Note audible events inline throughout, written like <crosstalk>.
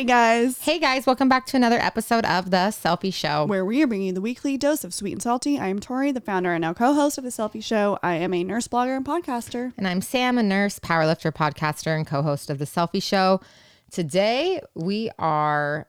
Hey guys. Hey guys, welcome back to another episode of The Cellfie Show. Where we are bringing you the weekly dose of sweet and salty. I am Tori, the founder and now co-host of the Cellfie Show. I am a nurse blogger and podcaster. And I'm Sam, a nurse, powerlifter, podcaster, and co host of The Cellfie Show. Today, we are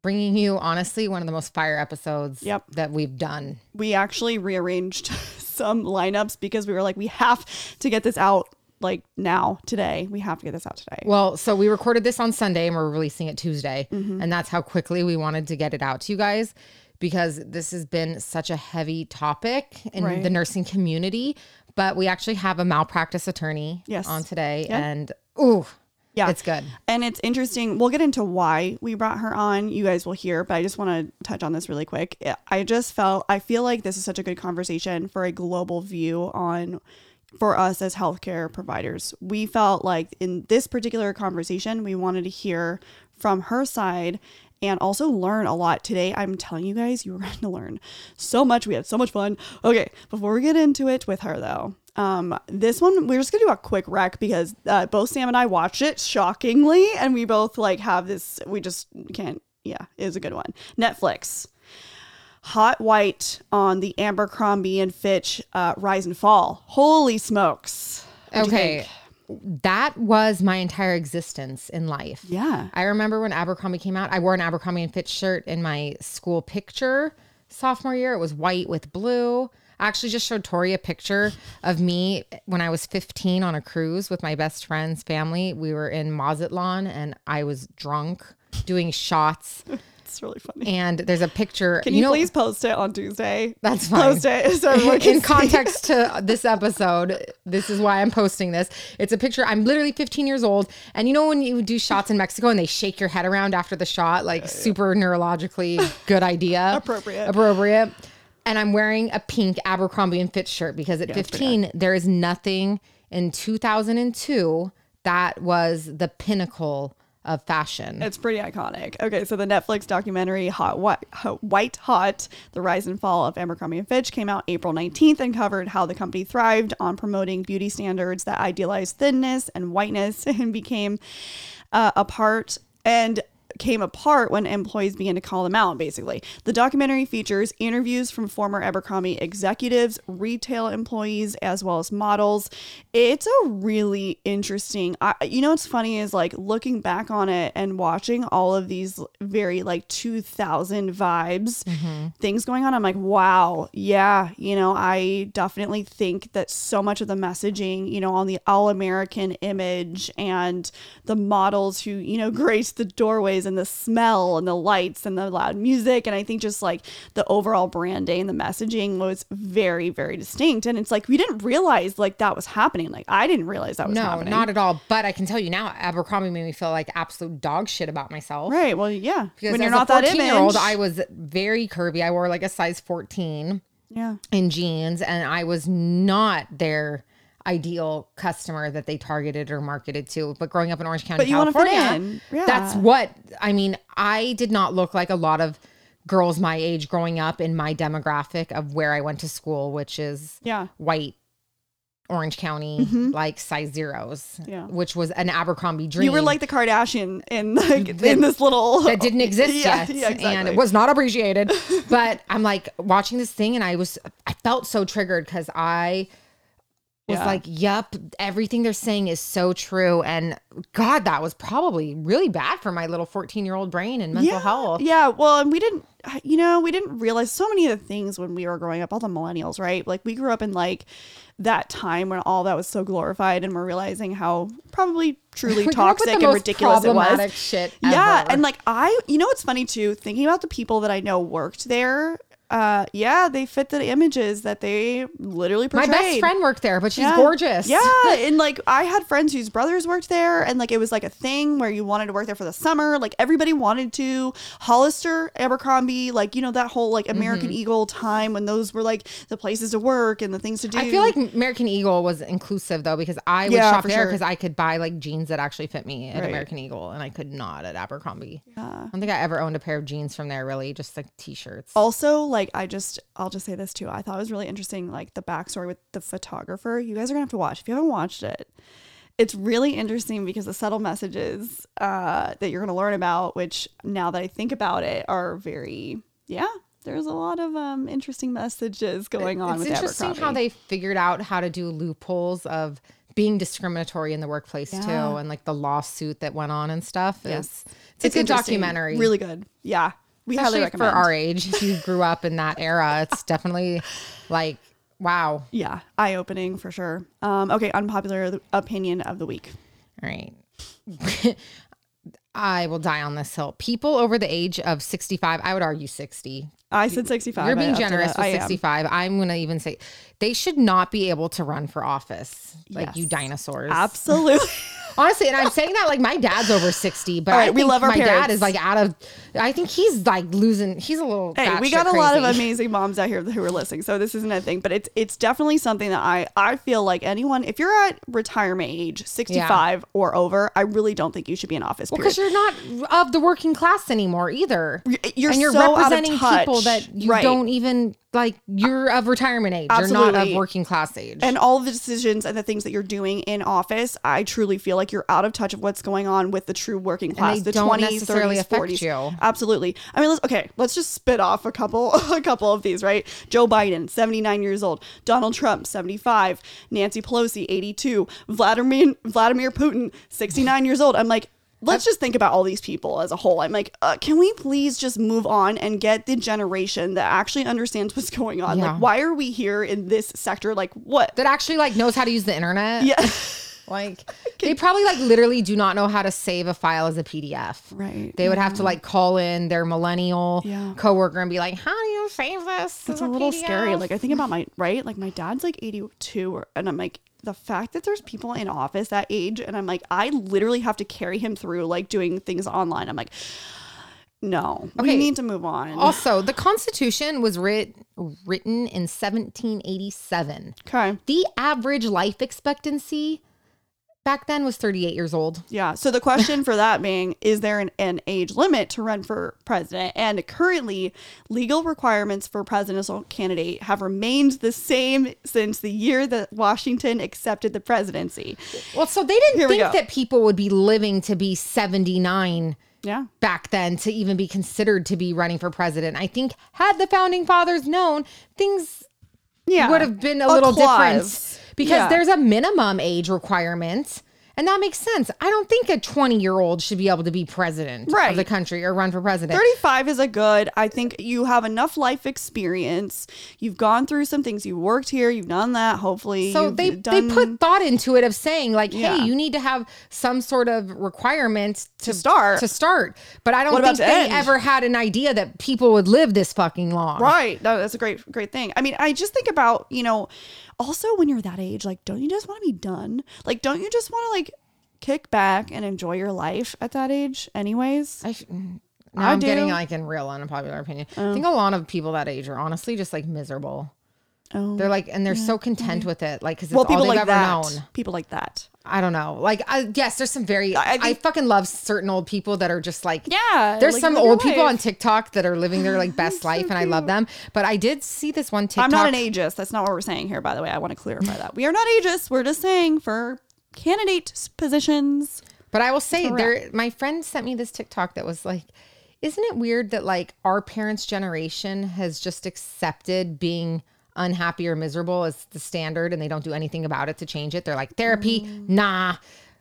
bringing you, honestly, one of the most fire episodes Yep. that we've done. We actually rearranged <laughs> some lineups because we were like, we have to get this out like now, today. We have to get this out today. Well, so we recorded this on Sunday and we're releasing it Tuesday. Mm-hmm. And that's how quickly we wanted to get it out to you guys because this has been such a heavy topic in Right. the nursing community. But we actually have a malpractice attorney Yes. on today. Yeah. And, ooh, Yeah. it's good. And it's interesting. We'll get into why we brought her on. You guys will hear, but I just want to touch on this really quick. I just felt, I feel like this is such a good conversation for a global view on for us as healthcare providers. We felt like in this particular conversation, we wanted to hear from her side and also learn a lot today. I'm telling you guys, you are going <laughs> to learn so much. We had so much fun. Okay, before we get into it with her though, um, this one we're just gonna do a quick rec because uh, both Sam and I watched it shockingly, and we both like have this. We just can't. Yeah, it was a good one. Netflix. Hot White on the Abercrombie and Fitch uh, Rise and Fall. Holy smokes. What'd Okay. That was my entire existence in life. Yeah. I remember when Abercrombie came out, I wore an Abercrombie and Fitch shirt in my school picture sophomore year. It was white with blue. I actually just showed Tori a picture of me when I was 15 on a cruise with my best friend's family. We were in Mazatlan and I was drunk doing shots. It's really funny. And there's a picture. Can you, know, please post it on Tuesday? That's fine. Post it so everyone <laughs> can in context to this episode, this is why I'm posting this. It's a picture. I'm literally 15 years old, and you know when you do shots in Mexico and they shake your head around after the shot, like super neurologically good idea, <laughs> Appropriate. appropriate. And I'm wearing a pink Abercrombie and Fitch shirt because at 15 there is nothing in 2002 that was the pinnacle of fashion. It's pretty iconic. Okay, so the Netflix documentary Hot White, Hot: The Rise and Fall of Abercrombie and Fitch came out April 19th and covered how the company thrived on promoting beauty standards that idealized thinness and whiteness <laughs> and became uh, a part and came apart when employees began to call them out basically. The documentary features interviews from former abercrombie executives retail employees as well as models. It's a really interesting I, you know what's funny is like looking back on it and watching all of these very like 2000 vibes mm-hmm. things going on i'm like wow yeah you know i definitely think that so much of the messaging you know on the all-american image and the models who you know <laughs> grace the doorways and the smell and the lights and the loud music. And i think just like the overall branding and the messaging was very very distinct. And it's like we didn't realize like that was happening. Like i didn't realize that was no, happening. not at all. But I can tell you now, Abercrombie made me feel like absolute dog shit about myself. right. Well yeah. Because when you're not that 14 image. year old, I was very curvy. I wore like a size 14 yeah. in jeans, and I was not their ideal customer that they targeted or marketed to. But growing up in Orange County, But you California. Yeah. that's what I mean. I did not look like a lot of girls my age growing up in my demographic of where I went to school, which is yeah white. Orange County, like size zeros, Mm-hmm. Yeah. which was an Abercrombie dream. you were like the kardashian in like in this little <laughs> that didn't exist <laughs> Yeah, yet yeah, and it was not appreciated <laughs> but i'm like watching this thing and i was i felt so triggered because i was Yeah. like yep, everything they're saying is so true and god that was probably really bad for my little 14 year old brain and mental yeah, health Yeah, well, and we didn't, uh, you know, we didn't realize so many of the things when we were growing up, all the millennials, right? Like we grew up in like that time when all that was so glorified and we're realizing how probably truly <laughs> We grew up with toxic and ridiculous it was. shit Yeah, and like I, you know what's funny too, thinking about the people that I know worked there, uh yeah, they fit the images that they literally portrayed. my best friend worked there but she's Yeah. gorgeous Yeah, <laughs> and like I had friends whose brothers worked there, and like it was like a thing where you wanted to work there for the summer. Like everybody wanted to. Hollister, Abercrombie, like you know that whole like American Eagle time when those were like the places to work and the things to do. I feel like American Eagle was inclusive though because I would Yeah, shop there sure. because I could buy like jeans that actually fit me at Right. American Eagle and I could not at Abercrombie. Yeah. I don't think I ever owned a pair of jeans from there really, just like t-shirts. Also, like I just, I'll just say this too. I thought it was really interesting, like the backstory with the photographer. You guys are gonna have to watch if you haven't watched it. it's really interesting because the subtle messages uh, that you're going to learn about, which now that I think about it, are very yeah. There's a lot of um, interesting messages going on it's interesting Abercrombie. how they figured out how to do loopholes of being discriminatory in the workplace too, and like the lawsuit that went on and stuff. Yes. It's, it's a good documentary. Really good. Yeah. We highly recommend. for our age. If you grew up in that era, it's definitely like wow. yeah, eye opening for sure. Um, okay, unpopular opinion of the week. All right. <laughs> I will die on this hill. People over the age of 65, I would argue 60. I said 65. You're being generous with 65. I'm going to even say they should not be able to run for office like you dinosaurs. Absolutely. <laughs> Honestly, and I'm saying that like my dad's over 60, but right, we love our my dad is like out of I think he's like losing he's a little Hey, we got a lot of amazing moms out here who are listening, so this isn't a thing, but it's it's definitely something that I I feel like anyone if you're at retirement age, 65 or over, I really don't think you should be in office. because you're not of the working class anymore either. you're and you're so out of representing people that you Right. don't even like you're of retirement age. You're not of working class age. and all the decisions and the things that you're doing in office, I truly feel like you're out of touch of what's going on with the true working class, the don't 20s, necessarily 30s, affect 40s. you. Absolutely. I mean, let's okay, let's just spit off a couple <laughs> a couple of these, right? Joe Biden, 79 years old, Donald Trump, 75, Nancy Pelosi, 82, Vladimir Vladimir Putin, 69 years old. I'm like Let's just think about all these people as a whole. I'm like, uh, can we please just move on and get the generation that actually understands what's going on? Yeah. Like, why are we here in this sector? Like, what? that actually like knows how to use the internet. Yeah. <laughs> Like <laughs> they probably like literally do not know how to save a file as a PDF. Right, They would have to like call in their millennial Yeah. coworker and be like, "How do you save this?" it's a little scary. Like I think about my right, like my dad's like 82, and I'm like the fact that there's people in office that age, and I'm like I literally have to carry him through like doing things online. I'm like, no, we Okay. need to move on. Also, the Constitution was writ- written in 1787. okay, The average life expectancy back then was 38 years old. yeah. So the question for that being, is there an, an age limit to run for president? And currently, legal requirements for presidential candidate have remained the same since the year that Washington accepted the presidency. Well, so they didn't Here think that people would be living to be 79 Yeah. back then to even be considered to be running for president. I think had the founding fathers known, things Yeah. would have been a, A little clause. different because Yeah. there's a minimum age requirement. And that makes sense. I don't think a 20 year old should be able to be president Right. of the country or run for president. 35 is a good. I think you have enough life experience. You've gone through some things. You've worked here. You've done that. Hopefully, So they done, they put thought into it of saying like, Yeah. hey, you need to have some sort of requirement to, start. To start, but I don't think they end? ever had an idea that people would live this fucking long. right. No, that's a great great thing. I mean, I just think about you know, also when you're that age, like, don't you just want to be done? Like, don't you just want to like kick back and enjoy your life at that age? Anyways, I, f- mm, now I I'm getting like in real unpopular opinion. I oh. think a lot of people that age are honestly just like miserable. Oh, They're like, and they're so content with it, like because it's well, all people they've like ever that. known. People like that. I don't know. Like, I, yes, there's some very. I I, think- fucking love certain old people that are just like. Yeah, There's like, some live your old people life. on TikTok that are living their like <laughs> best life, and I love them. But I did see this one TikTok. I'm not an ageist. That's not what we're saying here, by the way. I want to clarify that. We are not ageist. We're just saying for candidate positions. But I will say, Correct. there. My friend sent me this TikTok that was like, "Isn't it weird that like our parents' generation has just accepted being unhappy or miserable is the standard, and they don't do anything about it to change it? They're like therapy, Mm. nah."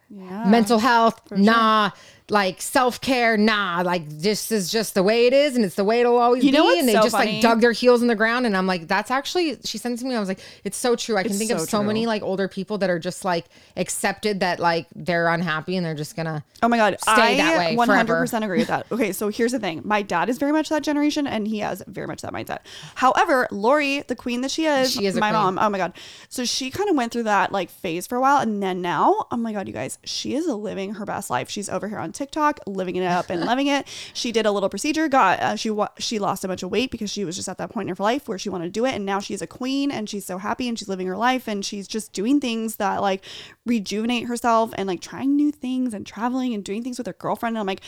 Yeah. Mental health, nah. Like self care, nah. Like this is just the way it is, and it's the way it'll always You be. know what's and they so just funny? like dug their heels in the ground, and I'm like, that's actually. She sent it to me. I was like, it's so true. I can It's think of so so true. many like older people that are just like accepted that like they're unhappy and they're just gonna Oh my god, stay I that way 100% agree with that. <laughs> Okay, so here's the thing. My dad is very much that generation and he has very much that mindset. However, Lori, the queen that she is, She is my mom. Oh my god. So she kind of went through that like phase for a while and then now, oh my god, you guys, she is living her best life. She's over here on TikTok, living it up and loving it. She did a little procedure, got uh, she wa- she lost a bunch of weight because she was just at that point in her life where she wanted to do it and now she's a queen and she's so happy and she's living her life and she's just doing things that like rejuvenate herself and like trying new things and traveling and doing things with her girlfriend and I'm like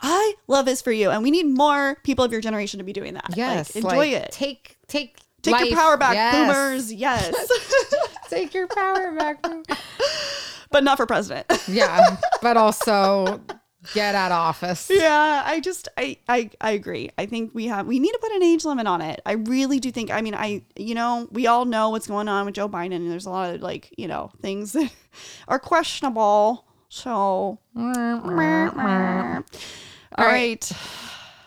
I love this for you and we need more people of your generation to be doing that. yes, like, enjoy like, it. Take take Take your power back, Yes. boomers. Yes. <laughs> Take your power back. but not for president. yeah, but also get out of office. <laughs> Yeah, I just I, I I agree. I think we have we need to put an age limit on it. I really do think I mean I you know, we all know what's going on with Joe Biden and there's a lot of like, you know, things that <laughs> are questionable. So mm, mm, mm. all right.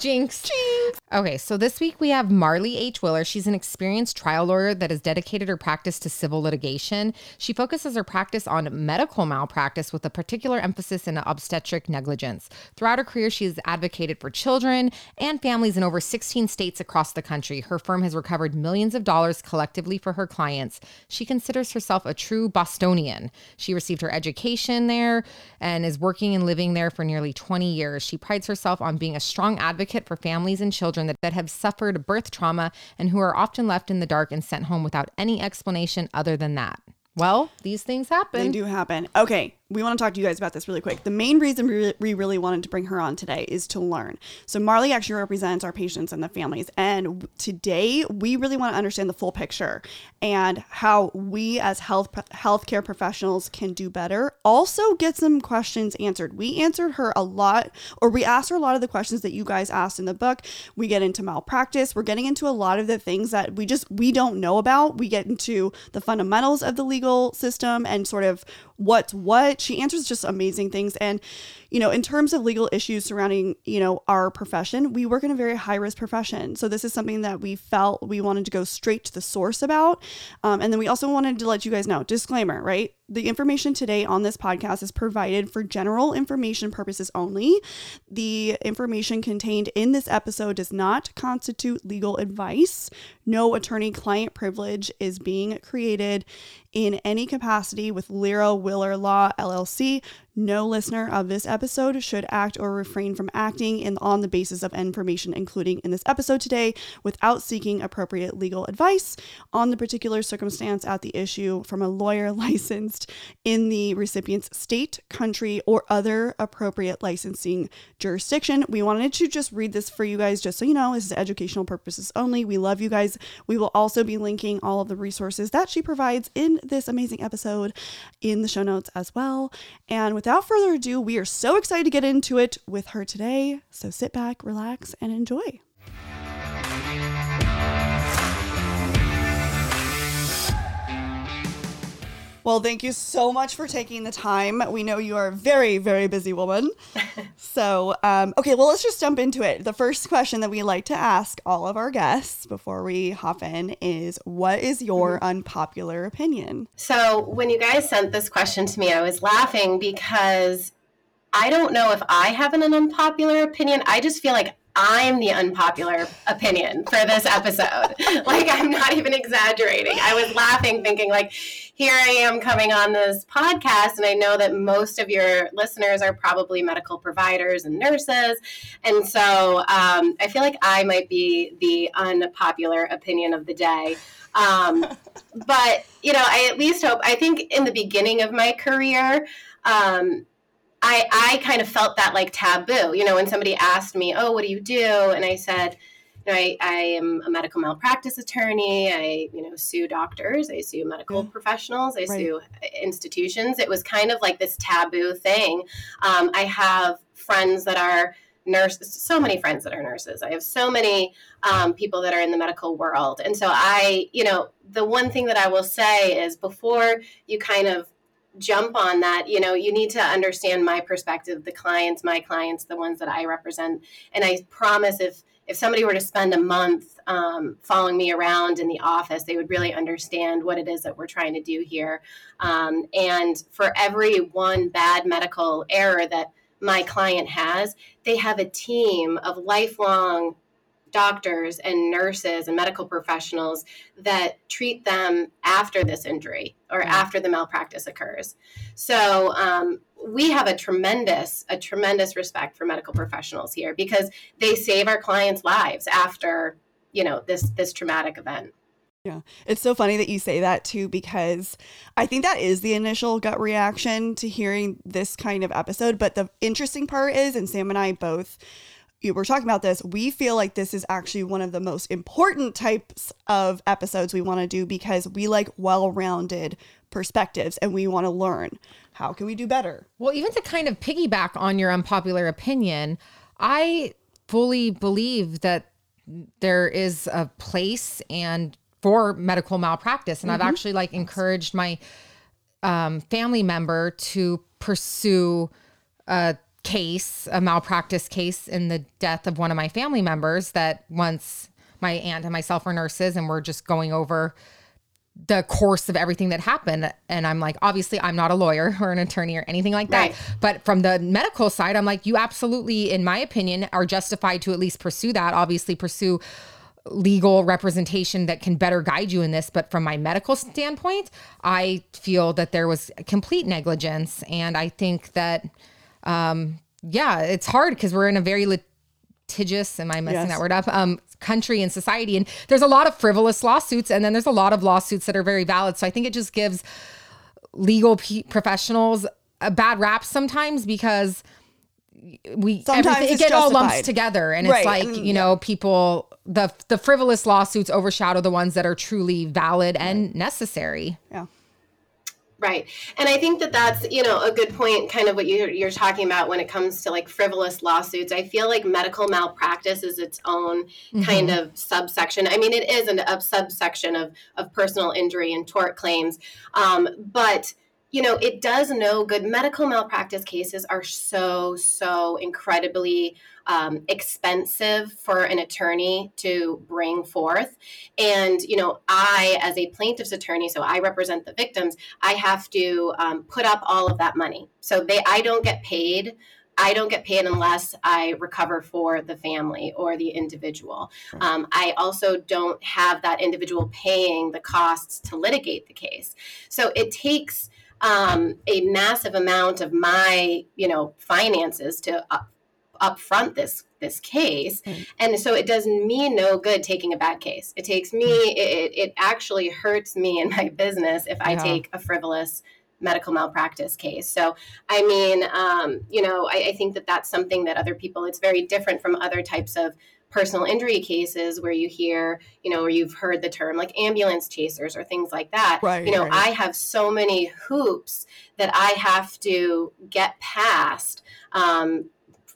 Jinx. Jinx. Okay, so this week we have Marlie H. Willer. She's an experienced trial lawyer that has dedicated her practice to civil litigation. She focuses her practice on medical malpractice with a particular emphasis in obstetric negligence. Throughout her career, she has advocated for children and families in over 16 states across the country. Her firm has recovered millions of dollars collectively for her clients. She considers herself a true Bostonian. She received her education there and is working and living there for nearly 20 years. She prides herself on being a strong advocate advocate for families and children that, that have suffered birth trauma and who are often left in the dark and sent home without any explanation other than that. Well, these things happen. They do happen. Okay, we want to talk to you guys about this really quick. The main reason we, really wanted to bring her on today is to learn. So, Marlie actually represents our patients and the families. And today, we really want to understand the full picture and how we as health healthcare professionals can do better. Also, get some questions answered. We answered her a lot, or we asked her a lot of the questions that you guys asked in the book. We get into malpractice. We're getting into a lot of the things that we just we don't know about. We get into the fundamentals of the legal system and sort of what's what. She answers just amazing things. And, you know, in terms of legal issues surrounding, you know, our profession, we work in a very high risk profession. So this is something that we felt we wanted to go straight to the source about. Um, and then we also wanted to let you guys know disclaimer, right? The information today on this podcast is provided for general information purposes only. The information contained in this episode does not constitute legal advice. No attorney client privilege is being created in any capacity with Lyra Willer Law LLC. No listener of this episode should act or refrain from acting in, on the basis of information including in this episode today without seeking appropriate legal advice on the particular circumstance at the issue from a lawyer <laughs> licensed in the recipient's state, country, or other appropriate licensing jurisdiction. We wanted to just read this for you guys just so you know this is educational purposes only. We love you guys. We will also be linking all of the resources that she provides in this amazing episode in the show notes as well. And without further ado, we are so excited to get into it with her today. So sit back, relax, and enjoy. Well, thank you so much for taking the time. We know you are a very, very busy woman. <laughs> so, um, okay, well, let's just jump into it. The first question that we like to ask all of our guests before we hop in is what is your mm-hmm. unpopular opinion? So, when you guys sent this question to me, I was laughing because I don't know if I have an, an unpopular opinion. I just feel like I'm the unpopular opinion for this episode. <laughs> like I'm not even exaggerating. I was laughing thinking like here I am coming on this podcast and I know that most of your listeners are probably medical providers and nurses. And so um, I feel like I might be the unpopular opinion of the day. Um, <laughs> but you know, I at least hope I think in the beginning of my career um, I, I kind of felt that like taboo, you know, when somebody asked me, oh, what do you do? And I said, know, I, I am a medical malpractice attorney. I, you know, sue doctors. I sue medical professionals. I right. sue institutions. It was kind of like this taboo thing. Um, I have friends that are nurses, so many friends that are nurses. I have so many um, people that are in the medical world. And so I, you know, the one thing that I will say is before you kind of jump on that you know you need to understand my perspective the clients my clients the ones that i represent and i promise if if somebody were to spend a month um, following me around in the office they would really understand what it is that we're trying to do here um, and for every one bad medical error that my client has they have a team of lifelong doctors and nurses and medical professionals that treat them after this injury or mm-hmm. after the malpractice occurs. So um, we have a tremendous, a tremendous respect for medical professionals here because they save our clients' lives after you know this this traumatic event. Yeah. It's so funny that you say that too, because I think that is the initial gut reaction to hearing this kind of episode. But the interesting part is, and Sam and I both you were talking about this, we feel like this is actually one of the most important types of episodes we want to do because we like well-rounded perspectives and we want to learn how can we do better. Well, even to kind of piggyback on your unpopular opinion, I fully believe that there is a place and for medical malpractice and mm-hmm. I've actually like encouraged my um, family member to pursue a case, a malpractice case in the death of one of my family members that once my aunt and myself were nurses and we're just going over the course of everything that happened and i'm like obviously i'm not a lawyer <laughs> or an attorney or anything like that right. but from the medical side i'm like you absolutely in my opinion are justified to at least pursue that obviously pursue legal representation that can better guide you in this. But from my medical standpoint, I feel that there was complete negligence. And I think that, um, yeah, it's hard because we're in a very litigious, am I messing yes. that word up? Um, country and society. And there's a lot of frivolous lawsuits, and then there's a lot of lawsuits that are very valid. So I think it just gives legal professionals a bad rap sometimes because we sometimes it get all lumped together and right. it's like you know people the the frivolous lawsuits overshadow the ones that are truly valid and necessary yeah Right. And I think that that's, you know, a good point, kind of what you're, you're talking about when it comes to like frivolous lawsuits. I feel like medical malpractice is its own mm-hmm. kind of subsection. I mean, it is an, a subsection of, of personal injury and tort claims. Um, but you know, it does no good. Medical malpractice cases are so, so incredibly um, expensive for an attorney to bring forth. And, you know, I, as a plaintiff's attorney, so I represent the victims, I have to um, put up all of that money. So they, I don't get paid. I don't get paid unless I recover for the family or the individual. Um, I also don't have that individual paying the costs to litigate the case. So it takes um, a massive amount of my you know finances to up, upfront this this case mm. and so it does me no good taking a bad case it takes me mm. it, it actually hurts me in my business if i yeah. take a frivolous medical malpractice case so i mean um, you know I, I think that that's something that other people it's very different from other types of personal injury cases where you hear, you know, or you've heard the term like ambulance chasers or things like that. Right, you know, right. I have so many hoops that I have to get past. Um,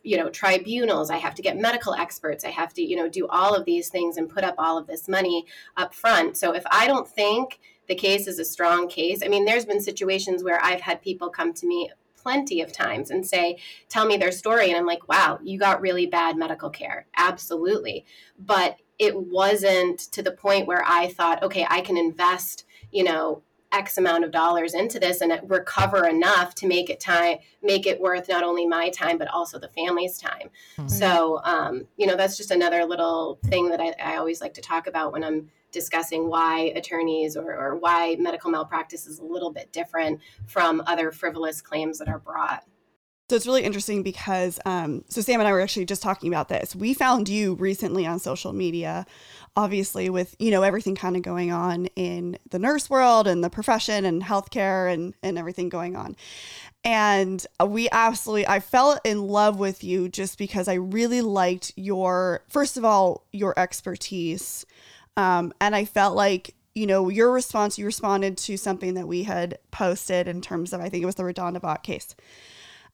you know tribunals i have to get medical experts i have to you know do all of these things and put up all of this money up front so if i don't think the case is a strong case i mean there's been situations where i've had people come to me plenty of times and say, tell me their story. And I'm like, wow, you got really bad medical care. Absolutely. But it wasn't to the point where I thought, okay, I can invest, you know, X amount of dollars into this and recover enough to make it time, make it worth not only my time, but also the family's time. Mm-hmm. So, um, you know, that's just another little thing that I, I always like to talk about when I'm discussing why attorneys or, or why medical malpractice is a little bit different from other frivolous claims that are brought. So it's really interesting because, um, so Sam and I were actually just talking about this. We found you recently on social media, obviously with you know everything kind of going on in the nurse world and the profession and healthcare and and everything going on. And we absolutely, I fell in love with you just because I really liked your, first of all, your expertise um, and I felt like, you know, your response, you responded to something that we had posted in terms of, I think it was the RaDonda Vaught case.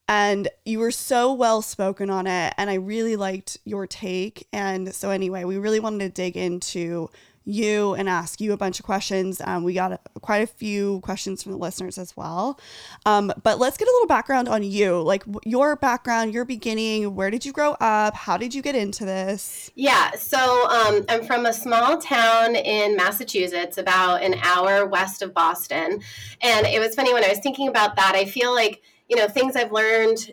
And you were so well spoken on it. And I really liked your take. And so, anyway, we really wanted to dig into you and ask you a bunch of questions. Um, we got a, quite a few questions from the listeners as well. Um, but let's get a little background on you, like your background, your beginning. Where did you grow up? How did you get into this? Yeah, so um, I'm from a small town in Massachusetts, about an hour west of Boston. And it was funny when I was thinking about that. I feel like you know things I've learned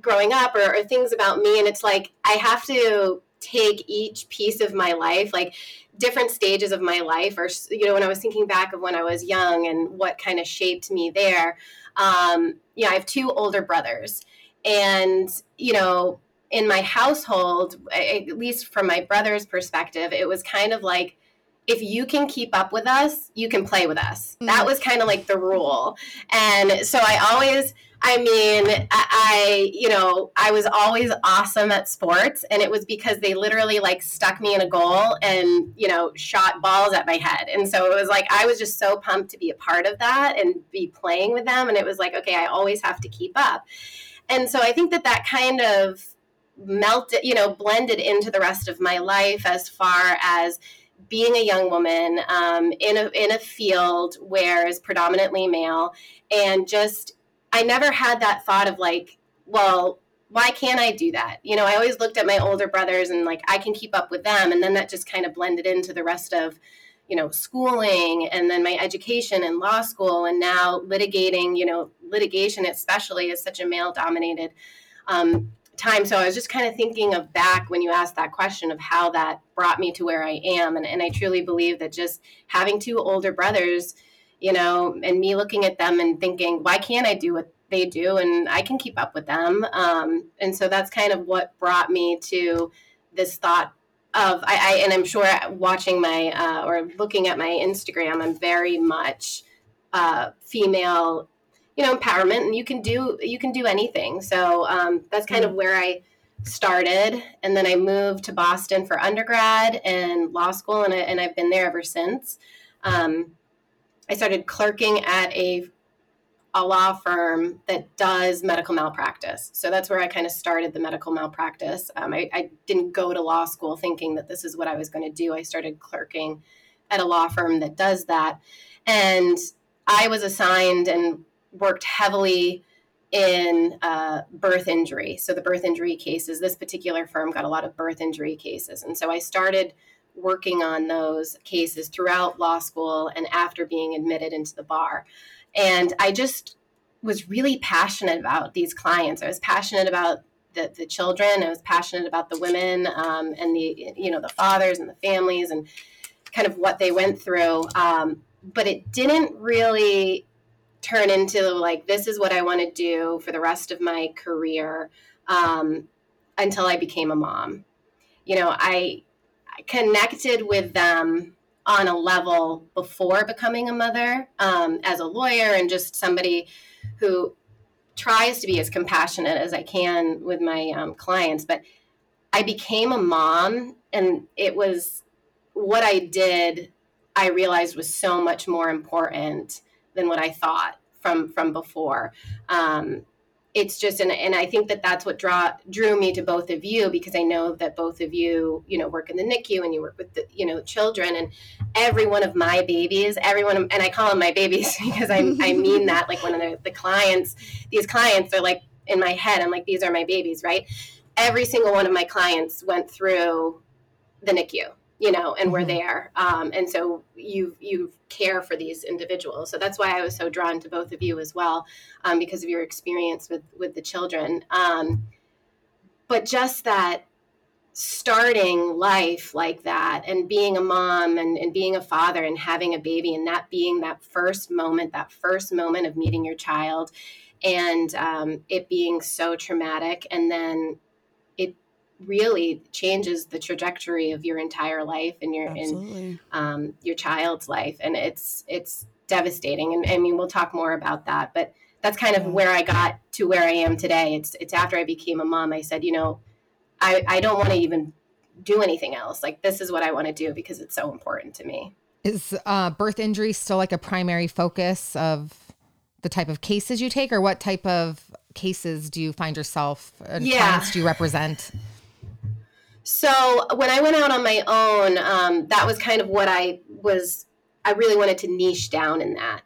growing up or, or things about me, and it's like I have to take each piece of my life like different stages of my life or you know when i was thinking back of when i was young and what kind of shaped me there um, you know i have two older brothers. And you know in my household at least from my brother's perspective it was kind of like if you can keep up with us, you can play with us. Mm. That was kind of like the rule. And so I always, I mean, I, I, you know, I was always awesome at sports. And it was because they literally like stuck me in a goal and, you know, shot balls at my head. And so it was like, I was just so pumped to be a part of that and be playing with them. And it was like, okay, I always have to keep up. And so I think that that kind of melted, you know, blended into the rest of my life as far as being a young woman um, in a in a field where is predominantly male, and just I never had that thought of like, well, why can't I do that? You know, I always looked at my older brothers and like I can keep up with them, and then that just kind of blended into the rest of you know schooling and then my education and law school and now litigating you know litigation especially is such a male dominated um, time. So I was just kind of thinking of back when you asked that question of how that brought me to where I am. And, and I truly believe that just having two older brothers, you know, and me looking at them and thinking, why can't I do what they do? And I can keep up with them. Um, and so that's kind of what brought me to this thought of, I, I and I'm sure watching my, uh, or looking at my Instagram, I'm very much uh, female you know empowerment and you can do you can do anything. So um, that's kind of where i started and then i moved to boston for undergrad and law school and, I, and i've been there ever since. Um, i started clerking at a a law firm that does medical malpractice. So that's where i kind of started the medical malpractice. Um, I, I didn't go to law school thinking that this is what i was going to do. I started clerking at a law firm that does that. And i was assigned and worked heavily in uh, birth injury. So the birth injury cases, this particular firm got a lot of birth injury cases. And so I started working on those cases throughout law school and after being admitted into the bar. And I just was really passionate about these clients. I was passionate about the, the children. I was passionate about the women um, and the, you know, the fathers and the families and kind of what they went through. Um, but it didn't really turn into like this is what I want to do for the rest of my career um, until I became a mom. You know, I, I, connected with them on a level before becoming a mother um, as a lawyer and just somebody who tries to be as compassionate as I can with my um, clients. But I became a mom, and it was what I did. I realized was so much more important than what I thought from from before. Um, it's just and, and I think that that's what draw drew me to both of you because I know that both of you you know work in the NICU and you work with the you know children and every one of my babies everyone and I call them my babies <laughs> because I, I mean that like one of the, the clients these clients are like in my head I'm like these are my babies right every single one of my clients went through the NICU you know, and we're Mhm. there. Um, and so you you care for these individuals. So that's why I was so drawn to both of you as well, um, because of your experience with with the children. Um, but just that starting life like that and being a mom and, and being a father and having a baby and that being that first moment that first moment of meeting your child and um, it being so traumatic and then really changes the trajectory of your entire life and your and um, your child's life. And it's it's devastating. And i mean we'll talk more about that but that's kind of Yeah. where i got to where i am today. It's it's after i became a mom i said you know i i don't want to even do anything else. Like this is what i want to do because it's so important to me. Is uh, birth injury still like a primary focus of the type of cases you take, or what type of cases do you find yourself and Yeah. clients do you represent? So when I went out on my own, um, that was kind of what I was. I really wanted to niche down in that,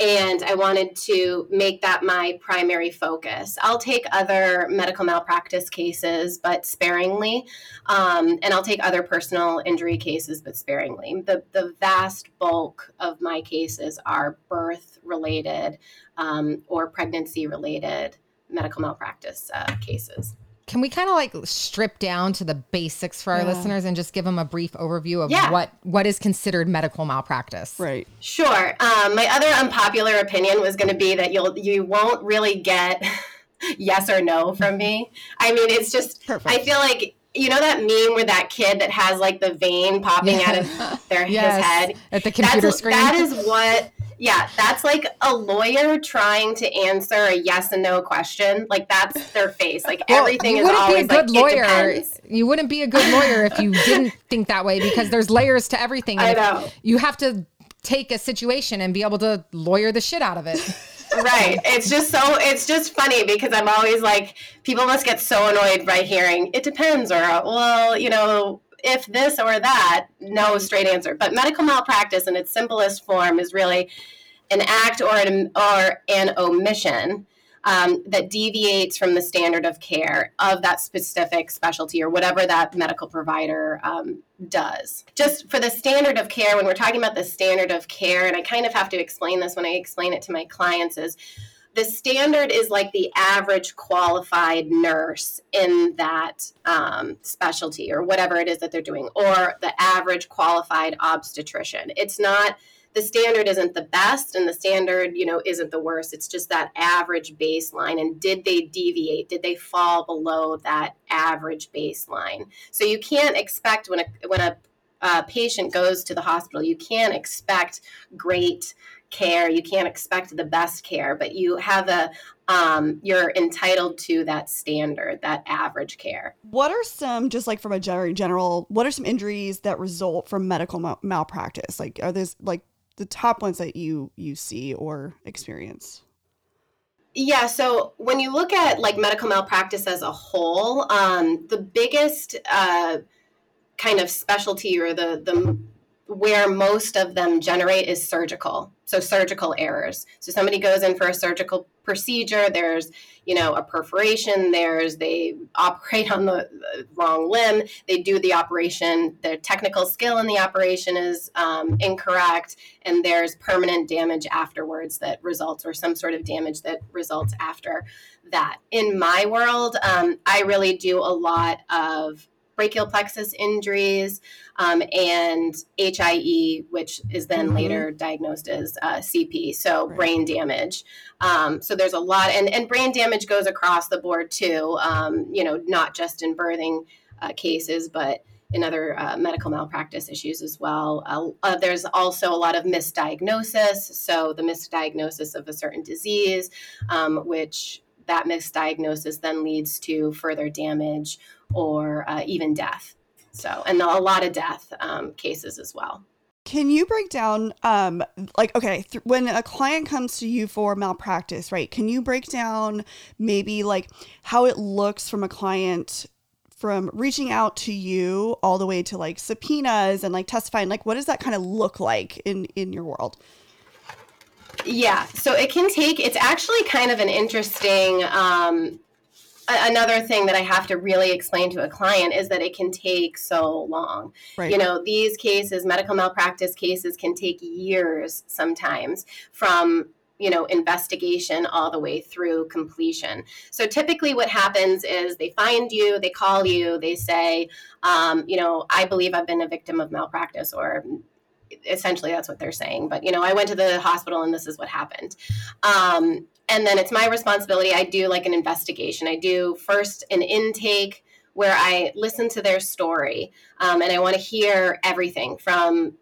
and I wanted to make that my primary focus. I'll take other medical malpractice cases, but sparingly, um, and I'll take other personal injury cases, but sparingly. The the vast bulk of my cases are birth related um, or pregnancy related medical malpractice uh, cases. Can we kind of like strip down to the basics for our Yeah. listeners and just give them a brief overview of Yeah. what what is considered medical malpractice? Right. Sure. Um, my other unpopular opinion was going to be that you'll you won't really get <laughs> yes or no from me. I mean, it's just Perfect. I feel like you know that meme where that kid that has like the vein popping out of <laughs> their Yes, his head at the computer that's, screen. That is what. Yeah, that's like a lawyer trying to answer a yes and no question. Like that's their face. Like Well, everything you is wouldn't always be a good like lawyer. You wouldn't be a good lawyer if you didn't think that way because there's layers to everything. I know. You have to take a situation and be able to lawyer the shit out of it. right it's just so it's just funny because i'm always like people must get so annoyed by hearing it depends or well you know if this or that no straight answer but medical malpractice in its simplest form is really an act or an, or an omission um, that deviates from the standard of care of that specific specialty or whatever that medical provider um, does. Just for the standard of care, when we're talking about the standard of care, and I kind of have to explain this when I explain it to my clients, is the standard is like the average qualified nurse in that um, specialty or whatever it is that they're doing, or the average qualified obstetrician. It's not the standard isn't the best and the standard you know isn't the worst. It's just that average baseline. And did they deviate? Did they fall below that average baseline? So you can't expect when a when a uh, patient goes to the hospital you can't expect great care you can't expect the best care but you have a um, you're entitled to that standard that average care What are some, just like from a general, what are some injuries that result from medical mal- malpractice? Like, are those like the top ones that you you see or experience? Yeah, so when you look at like medical malpractice as a whole, um, the biggest uh, kind of specialty or the the where most of them generate is surgical. So surgical errors. So somebody goes in for a surgical procedure. There's you know a perforation. There's they operate on the wrong limb. They do the operation. Their technical skill in the operation is um, incorrect, and there's permanent damage afterwards that results, or some sort of damage that results after that. In my world, um, I really do a lot of brachial plexus injuries um, and HIE, which is then Mhm. later diagnosed as uh, CP, so Right. brain damage. Um, so there's a lot, and, and brain damage goes across the board too, um, you know, not just in birthing uh, cases, but in other uh, medical malpractice issues as well. Uh, uh, there's also a lot of misdiagnosis, so the misdiagnosis of a certain disease, um, which that misdiagnosis then leads to further damage or uh, even death. So, and a lot of death um, cases as well. Can you break down, um, like, okay, th- when a client comes to you for malpractice, right? Can you break down maybe like how it looks from a client from reaching out to you all the way to like subpoenas and like testifying? Like, what does that kind of look like in in your world? Yeah, so it can take, it's actually kind of an interesting, um, another thing that I have to really explain to a client is that it can take so long. Right. You know, these cases, medical malpractice cases, can take years sometimes from you know investigation all the way through completion so typically what happens is they find you they call you they say um, you know i believe i've been a victim of malpractice or essentially that's what they're saying but you know i went to the hospital and this is what happened um, and then it's my responsibility. I do like an investigation. I do first an intake where i listen to their story um, and i want to hear everything from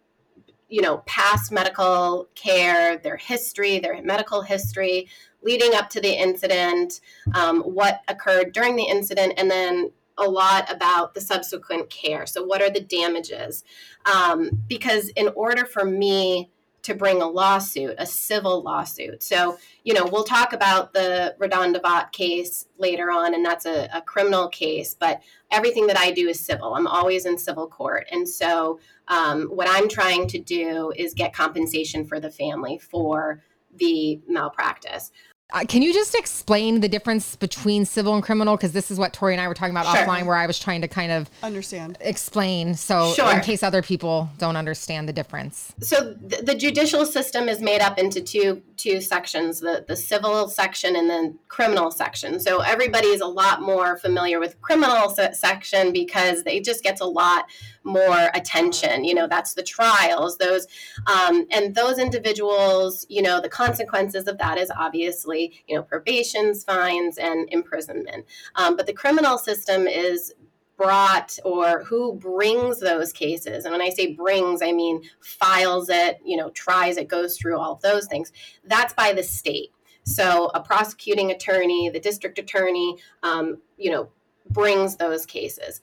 you know past medical care their history their medical history leading up to the incident um, what occurred during the incident and then a lot about the subsequent care. So what are the damages? Um, because in order for me to bring a lawsuit a civil lawsuit. So you know we'll talk about the RaDonda Vaught case later on and that's a, a criminal case but everything that i do is civil. I'm always in civil court. And so um, what I'm trying to do is get compensation for the family for the malpractice. Uh, can you just explain the difference between civil and criminal? Because this is what Tori and I were talking about Sure. offline, where I was trying to kind of Understand. explain. So, Sure. in case other people don't understand the difference. So th- the judicial system is made up into two two sections: the the civil section and the criminal section. So everybody is a lot more familiar with criminal se- section because it just gets a lot more attention. You know, that's the trials. Those um, and those individuals. You know, the consequences of that is obviously you know probations, fines, and imprisonment. Um, but the criminal system is brought or who brings those cases and when i say brings i mean files it you know tries it goes through all of those things that's by the state so a prosecuting attorney the district attorney um, you know brings those cases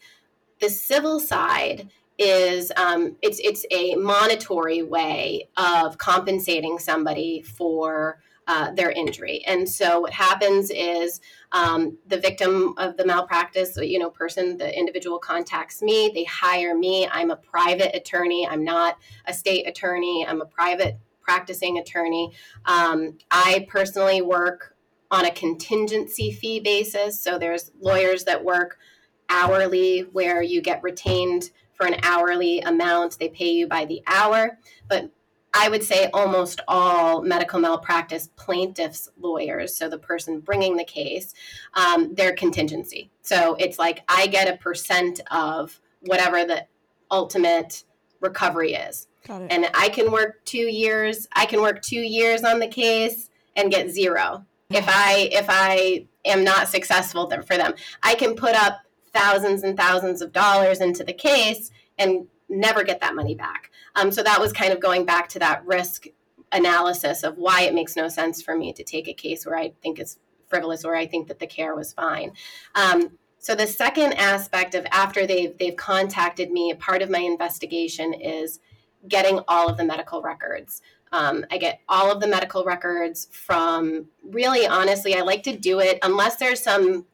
the civil side is um, it's it's a monetary way of compensating somebody for uh, their injury. And so what happens is um, the victim of the malpractice, you know, person, the individual contacts me. They hire me. I'm a private attorney. I'm not a state attorney. I'm a private practicing attorney. Um, I personally work on a contingency fee basis. So there's lawyers that work hourly where you get retained for an hourly amount. They pay you by the hour. But I would say almost all medical malpractice plaintiffs' lawyers, so the person bringing the case, um, their contingency. So it's like I get a percent of whatever the ultimate recovery is. And I can work two years. I can work two years on the case and get zero. If I if I am not successful for them, I can put up thousands and thousands of dollars into the case and never get that money back. Um, so that was kind of going back to that risk analysis of why it makes no sense for me to take a case where I think it's frivolous or I think that the care was fine. Um, so the second aspect of after they've they've contacted me, part of my investigation is getting all of the medical records. Um, I get all of the medical records from really honestly, I like to do it unless there's some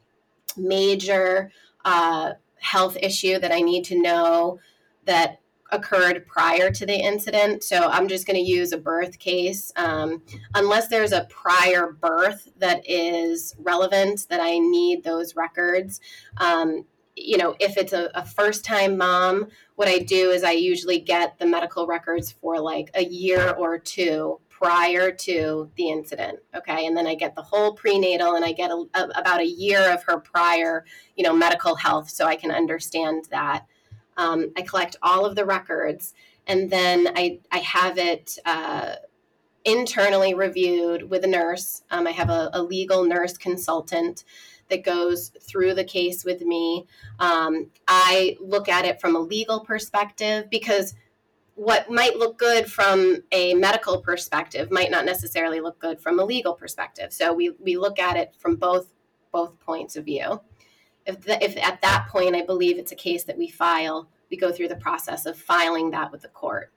major uh, health issue that I need to know that occurred prior to the incident. So I'm just going to use a birth case. Um, unless there's a prior birth that is relevant, that I need those records. Um, you know, if it's a, a first time mom, what I do is I usually get the medical records for like a year or two prior to the incident okay and then i get the whole prenatal and i get a, a, about a year of her prior you know medical health so i can understand that um, I collect all of the records, and then I, I have it uh, internally reviewed with a nurse. Um, I have a, a, legal nurse consultant that goes through the case with me. Um, I look at it from a legal perspective because what might look good from a medical perspective might not necessarily look good from a legal perspective. So we, we look at it from both both points of view if, the, if at that point I believe it's a case that we file, we go through the process of filing that with the court.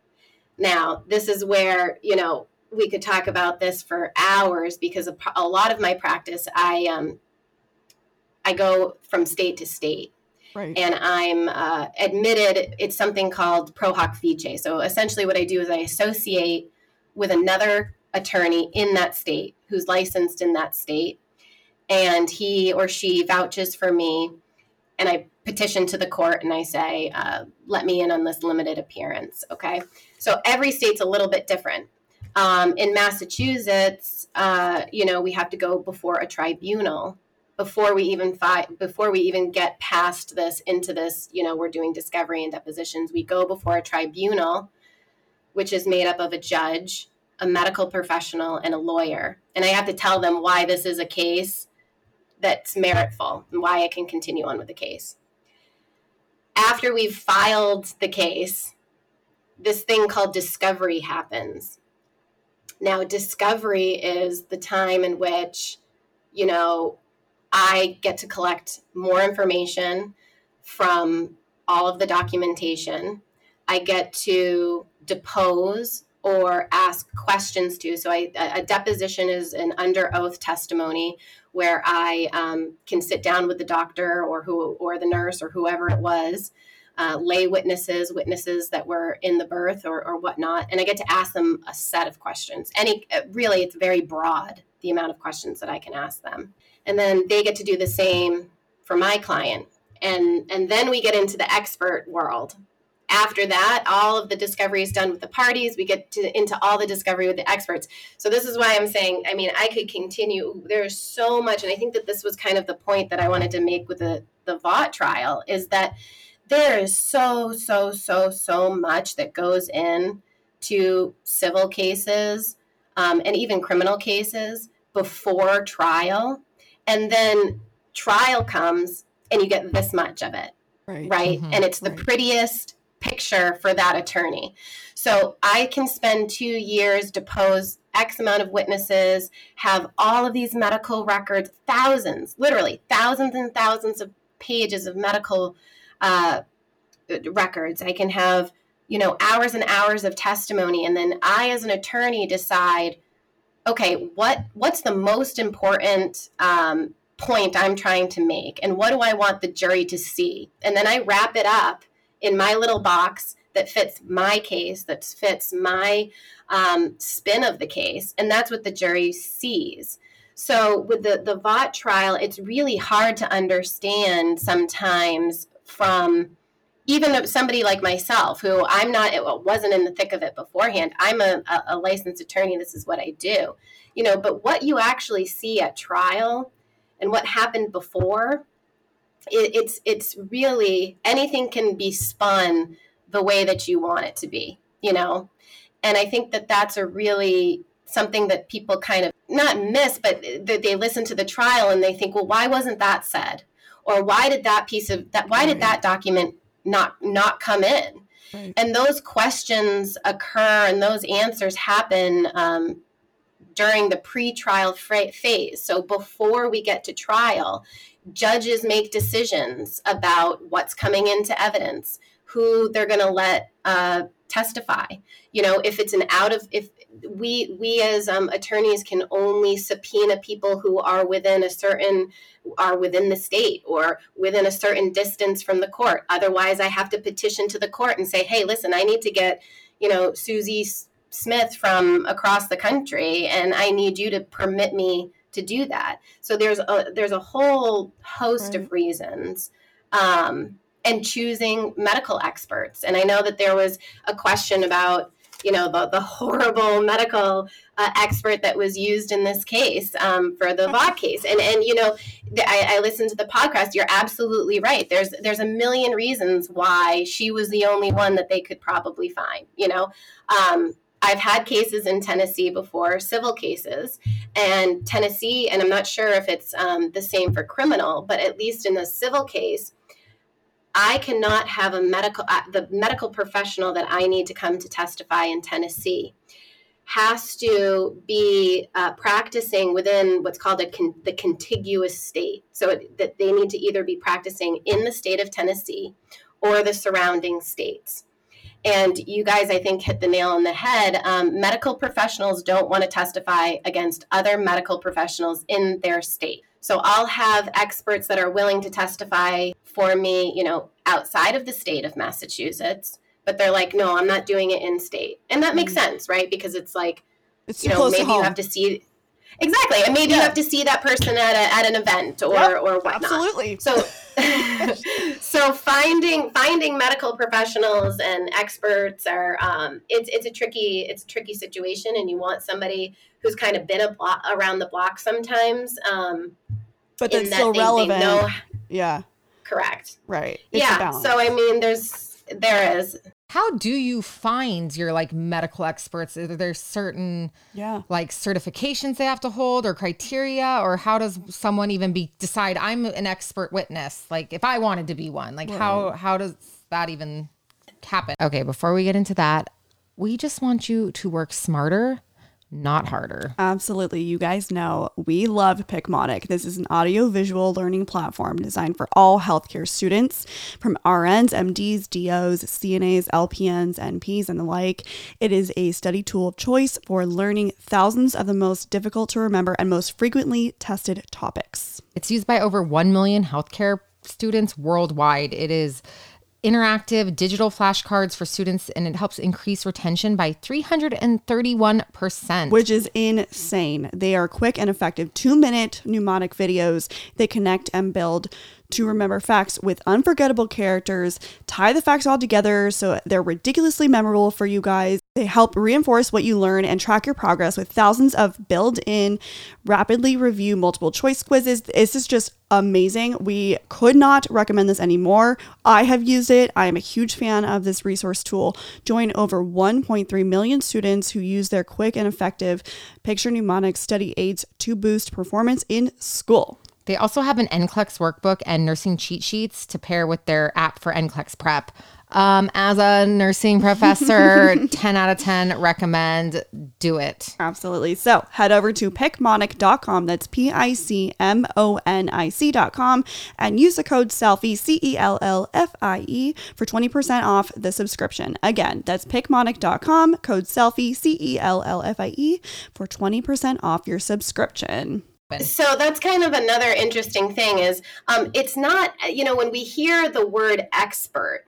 Now, this is where, you know, we could talk about this for hours because a, a lot of my practice, I, um, I go from state to state. Right. And I'm uh, admitted, it's something called pro hac vice. So essentially, what I do is I associate with another attorney in that state who's licensed in that state and he or she vouches for me and i petition to the court and i say uh, let me in on this limited appearance okay so every state's a little bit different um, in massachusetts uh, you know we have to go before a tribunal before we even fi- before we even get past this into this you know we're doing discovery and depositions we go before a tribunal which is made up of a judge a medical professional and a lawyer and i have to tell them why this is a case that's meritful and why I can continue on with the case. After we've filed the case, this thing called discovery happens. Now, discovery is the time in which, you know, I get to collect more information from all of the documentation. I get to depose or ask questions to. So, I, a deposition is an under oath testimony where I um, can sit down with the doctor or who or the nurse or whoever it was, uh, lay witnesses, witnesses that were in the birth or, or whatnot, and I get to ask them a set of questions. Any uh, really, it's very broad the amount of questions that I can ask them, and then they get to do the same for my client, and and then we get into the expert world after that, all of the discovery is done with the parties. We get to, into all the discovery with the experts. So this is why I'm saying, I mean, I could continue. There's so much, and I think that this was kind of the point that I wanted to make with the the Vaught trial is that there is so so so so much that goes in to civil cases um, and even criminal cases before trial, and then trial comes and you get this much of it right? right? Mm-hmm. And it's the right. prettiest picture for that attorney. So I can spend two years, depose X amount of witnesses, have all of these medical records, thousands, literally thousands and thousands of pages of medical uh, records. I can have, you know, hours and hours of testimony. And then I, as an attorney, decide, okay, what what's the most important um, point I'm trying to make? And what do I want the jury to see? And then I wrap it up in my little box that fits my case, that fits my um, spin of the case. And that's what the jury sees. So with the, the Vaught trial, it's really hard to understand sometimes from even somebody like myself who i'm not it wasn't in the thick of it beforehand i'm a, a, licensed attorney this is what i do you know but what you actually see at trial and what happened before it, it's it's really anything can be spun the way that you want it to be, you know? And I think that that's a really something that people kind of not miss, but they listen to the trial and they think, well, why wasn't that said? Or why did that piece of that, why did that document not, not come in? Right. And those questions occur and those answers happen um, during the pre-trial phase. So before we get to trial, judges make decisions about what's coming into evidence, who they're going to let uh, testify. You know, if it's an out of if we we as um, attorneys can only subpoena people who are within a certain are within the state or within a certain distance from the court. Otherwise, I have to petition to the court and say, "Hey, listen, I need to get you know Susie Smith from across the country, and I need you to permit me." to do that so there's a there's a whole host right. of reasons um, and choosing medical experts. And I know that there was a question about, you know, the, the horrible medical uh, expert that was used in this case um, for the Vaught case. And, and you know, the, I, I listened to the podcast. You're absolutely right. There's, there's a million reasons why she was the only one that they could probably find, you know. Um, I've had cases in Tennessee before, civil cases, and Tennessee, and I'm not sure if it's um, the same for criminal, but at least in the civil case, I cannot have a medical, uh, the medical professional that I need to come to testify in Tennessee has to be uh, practicing within what's called con- the contiguous state. So it, that they need to either be practicing in the state of Tennessee or the surrounding states. And you guys, I think, hit the nail on the head. Um, medical professionals don't want to testify against other medical professionals in their state. So I'll have experts that are willing to testify for me, you know, outside of the state of Massachusetts, but they're like, no, I'm not doing it in state. And that makes mm-hmm. sense, right? Because it's like, it's you know, maybe you have to see exactly and maybe yeah. you have to see that person at, a, at an event or yep, or whatnot. absolutely. So <laughs> so finding finding medical professionals and experts are um, it's it's a tricky it's a tricky situation and you want somebody who's kind of been a block, around the block sometimes um, but that's still they, relevant they know, yeah. Correct. Right. It's yeah so i mean there's there is how do you find your like medical experts? Are there certain yeah. like certifications they have to hold or criteria? Or how does someone even be decide i'm an expert witness like if i wanted to be one? Like right. how how does that even happen? Okay before we get into that we just want you to work smarter not harder. Absolutely. You guys know we love Picmonic. This is an audio visual learning platform designed for all healthcare students from RNs, MDs, DOs, CNAs, LPNs, NPs, and the like. It is a study tool of choice for learning thousands of the most difficult to remember and most frequently tested topics. It's used by over 1 million healthcare students worldwide. It is interactive digital flashcards for students and it helps increase retention by 331%. Which is insane. They are quick and effective two minute mnemonic videos. They connect and build to remember facts with unforgettable characters, tie the facts all together so they're ridiculously memorable for you guys. They help reinforce what you learn and track your progress with thousands of built in, rapidly review multiple choice quizzes. This is just amazing. We could not recommend this anymore. I have used it. I am a huge fan of this resource tool. Join over 1.3 million students who use their quick and effective picture mnemonic study aids to boost performance in school. They also have an NCLEX workbook and nursing cheat sheets to pair with their app for NCLEX prep. Um, as a nursing professor, <laughs> 10 out of 10 recommend do it. Absolutely. So head over to picmonic.com. That's P I C M O N I C.com and use the code CELLFIE, C E L L F I E, for 20% off the subscription. Again, that's picmonic.com, code CELLFIE, C E L L F I E, for 20% off your subscription. So that's kind of another interesting thing is um, it's not, you know, when we hear the word expert,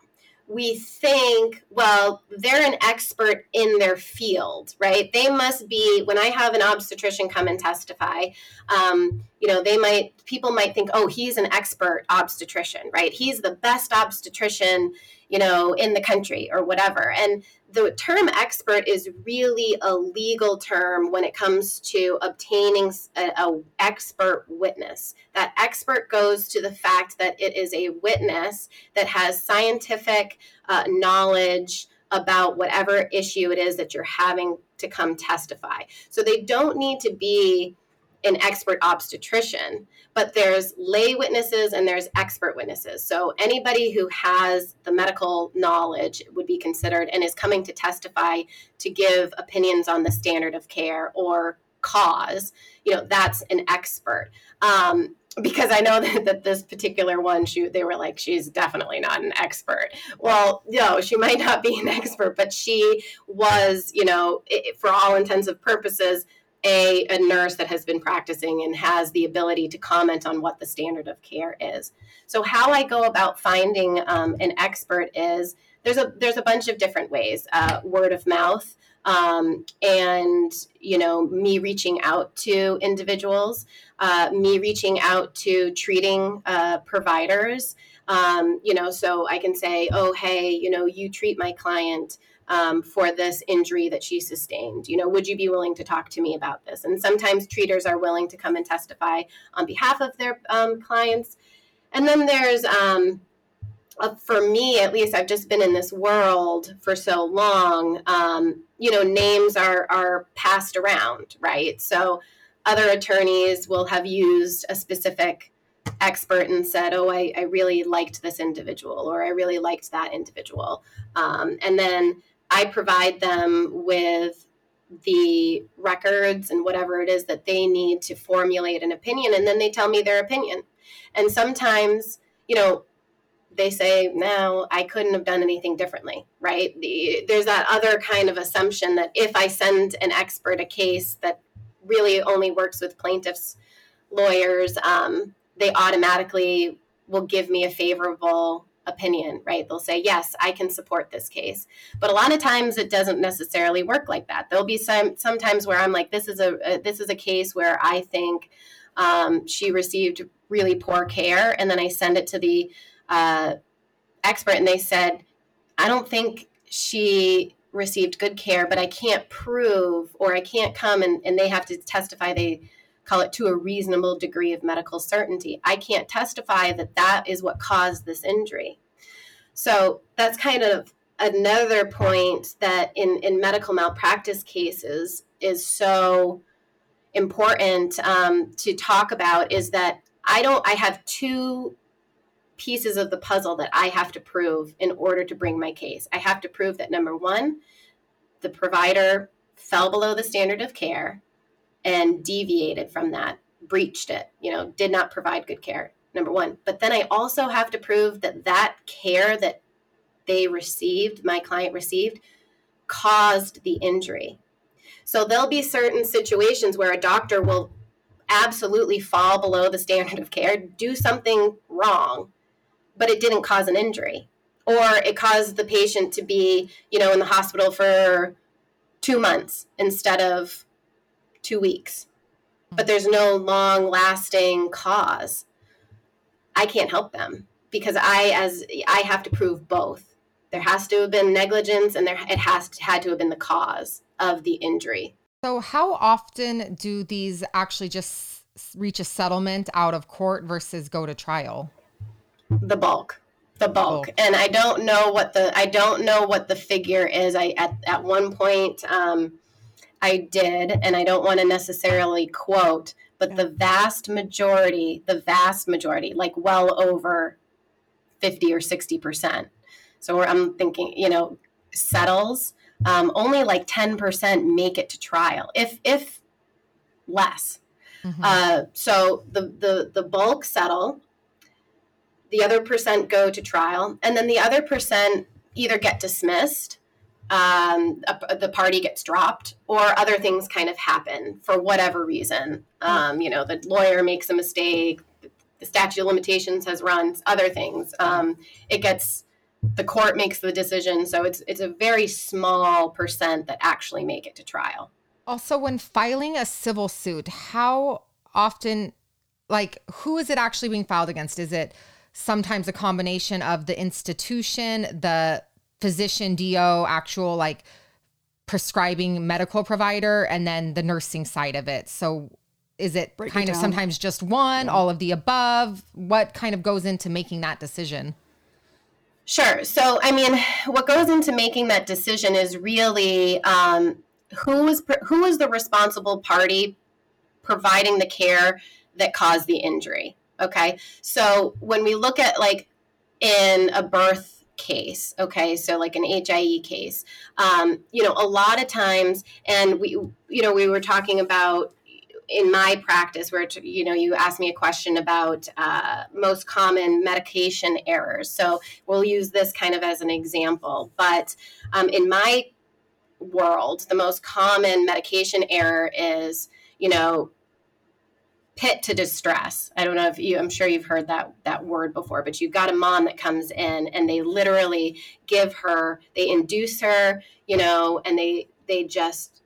we think, well, they're an expert in their field, right? They must be, when I have an obstetrician come and testify, um, you know, they might, people might think, oh, he's an expert obstetrician, right? He's the best obstetrician, you know, in the country or whatever. And the term expert is really a legal term when it comes to obtaining a, a, expert witness. That expert goes to the fact that it is a witness that has scientific uh, knowledge about whatever issue it is that you're having to come testify. So they don't need to be an expert obstetrician, but there's lay witnesses and there's expert witnesses. So anybody who has the medical knowledge would be considered and is coming to testify to give opinions on the standard of care or cause, you know, that's an expert. Um, because I know <laughs> that, that this particular one, she, they were like, she's definitely not an expert. Well, no, she might not be an <laughs> expert, but she was, you know, it, for all intents and purposes, a, a nurse that has been practicing and has the ability to comment on what the standard of care is. So how I go about finding um, an expert is there's a there's a bunch of different ways. Uh, word of mouth. Um, and you know me reaching out to individuals uh, me reaching out to treating uh, providers um, you know so i can say oh hey you know you treat my client um, for this injury that she sustained. You know, would you be willing to talk to me about this? And sometimes treaters are willing to come and testify on behalf of their um, clients. And then there's, um, uh, for me at least, I've just been in this world for so long. Um, you know, names are are passed around, right? So other attorneys will have used a specific expert and said, "Oh, I, I really liked this individual," or "I really liked that individual," um, and then I provide them with the records and whatever it is that they need to formulate an opinion, and then they tell me their opinion. And sometimes, you know, they say, no, I couldn't have done anything differently, right? The, there's that other kind of assumption that if I send an expert a case that really only works with plaintiffs' lawyers, um, they automatically will give me a favorable opinion, right? They'll say, yes, I can support this case. But a lot of times it doesn't necessarily work like that. There'll be some sometimes where I'm like, this is a, a this is a case where I think um, she received really poor care, and then I send it to the uh, expert, and they said, I don't think she received good care, but I can't prove or I can't come and, and they have to testify they call it to a reasonable degree of medical certainty. I can't testify that that is what caused this injury. So that's kind of another point that in, in medical malpractice cases is so important um, to talk about is that I don't, I have two pieces of the puzzle that I have to prove in order to bring my case. I have to prove that number one, the provider fell below the standard of care and deviated from that, breached it, you know, did not provide good care, number one. But then I also have to prove that that care that they received, my client received, caused the injury. So there'll be certain situations where a doctor will absolutely fall below the <laughs> standard of care, do something wrong, but it didn't cause an injury. Or it caused the patient to be, you know, in the hospital for two months instead of two weeks, but there's no long lasting cause, I can't help them because I as I have to prove both. There has to have been negligence and there it has to, had to have been the cause of the injury. So how often do these actually just reach a settlement out of court versus go to trial? The bulk the bulk and i don't know what the i don't know what the figure is i at, at one point um, I did, and I don't want to necessarily quote, but the vast majority, the vast majority, like well over 50 or 60%. So I'm thinking, you know, settles. Um, only like 10% make it to trial, if if less. Mm-hmm. Uh, so the, the the bulk settle. The other percent go to trial, and then the other percent either get dismissed um, a, the party gets dropped or other things kind of happen for whatever reason. Um, you know, the lawyer makes a mistake, the statute of limitations has run, other things. Um, it gets the court makes the decision, so it's it's a very small percent that actually make it to trial. Also, when filing a civil suit, how often, like, who is it actually being filed against? Is it sometimes a combination of the institution, the physician, DO, actual like prescribing medical provider, and then the nursing side of it. So is it Break kind it of sometimes just one, yeah. all of the above? What kind of goes into making that decision? Sure. So, I mean, what goes into making that decision is really um, who is who is the responsible party providing the care that caused the injury. Okay. So when we look at like in a birth case okay? So like an hie case. Um, you know a lot of times and we you know we were talking about in my practice where you know you asked me a question about uh, most common medication errors. So we'll use this kind of as an example but um, in my world the most common medication error is you know pit to distress. I don't know if you I'm sure you've heard that that word before, but you've got a mom that comes in and they literally give her, they induce her, you know, and they they just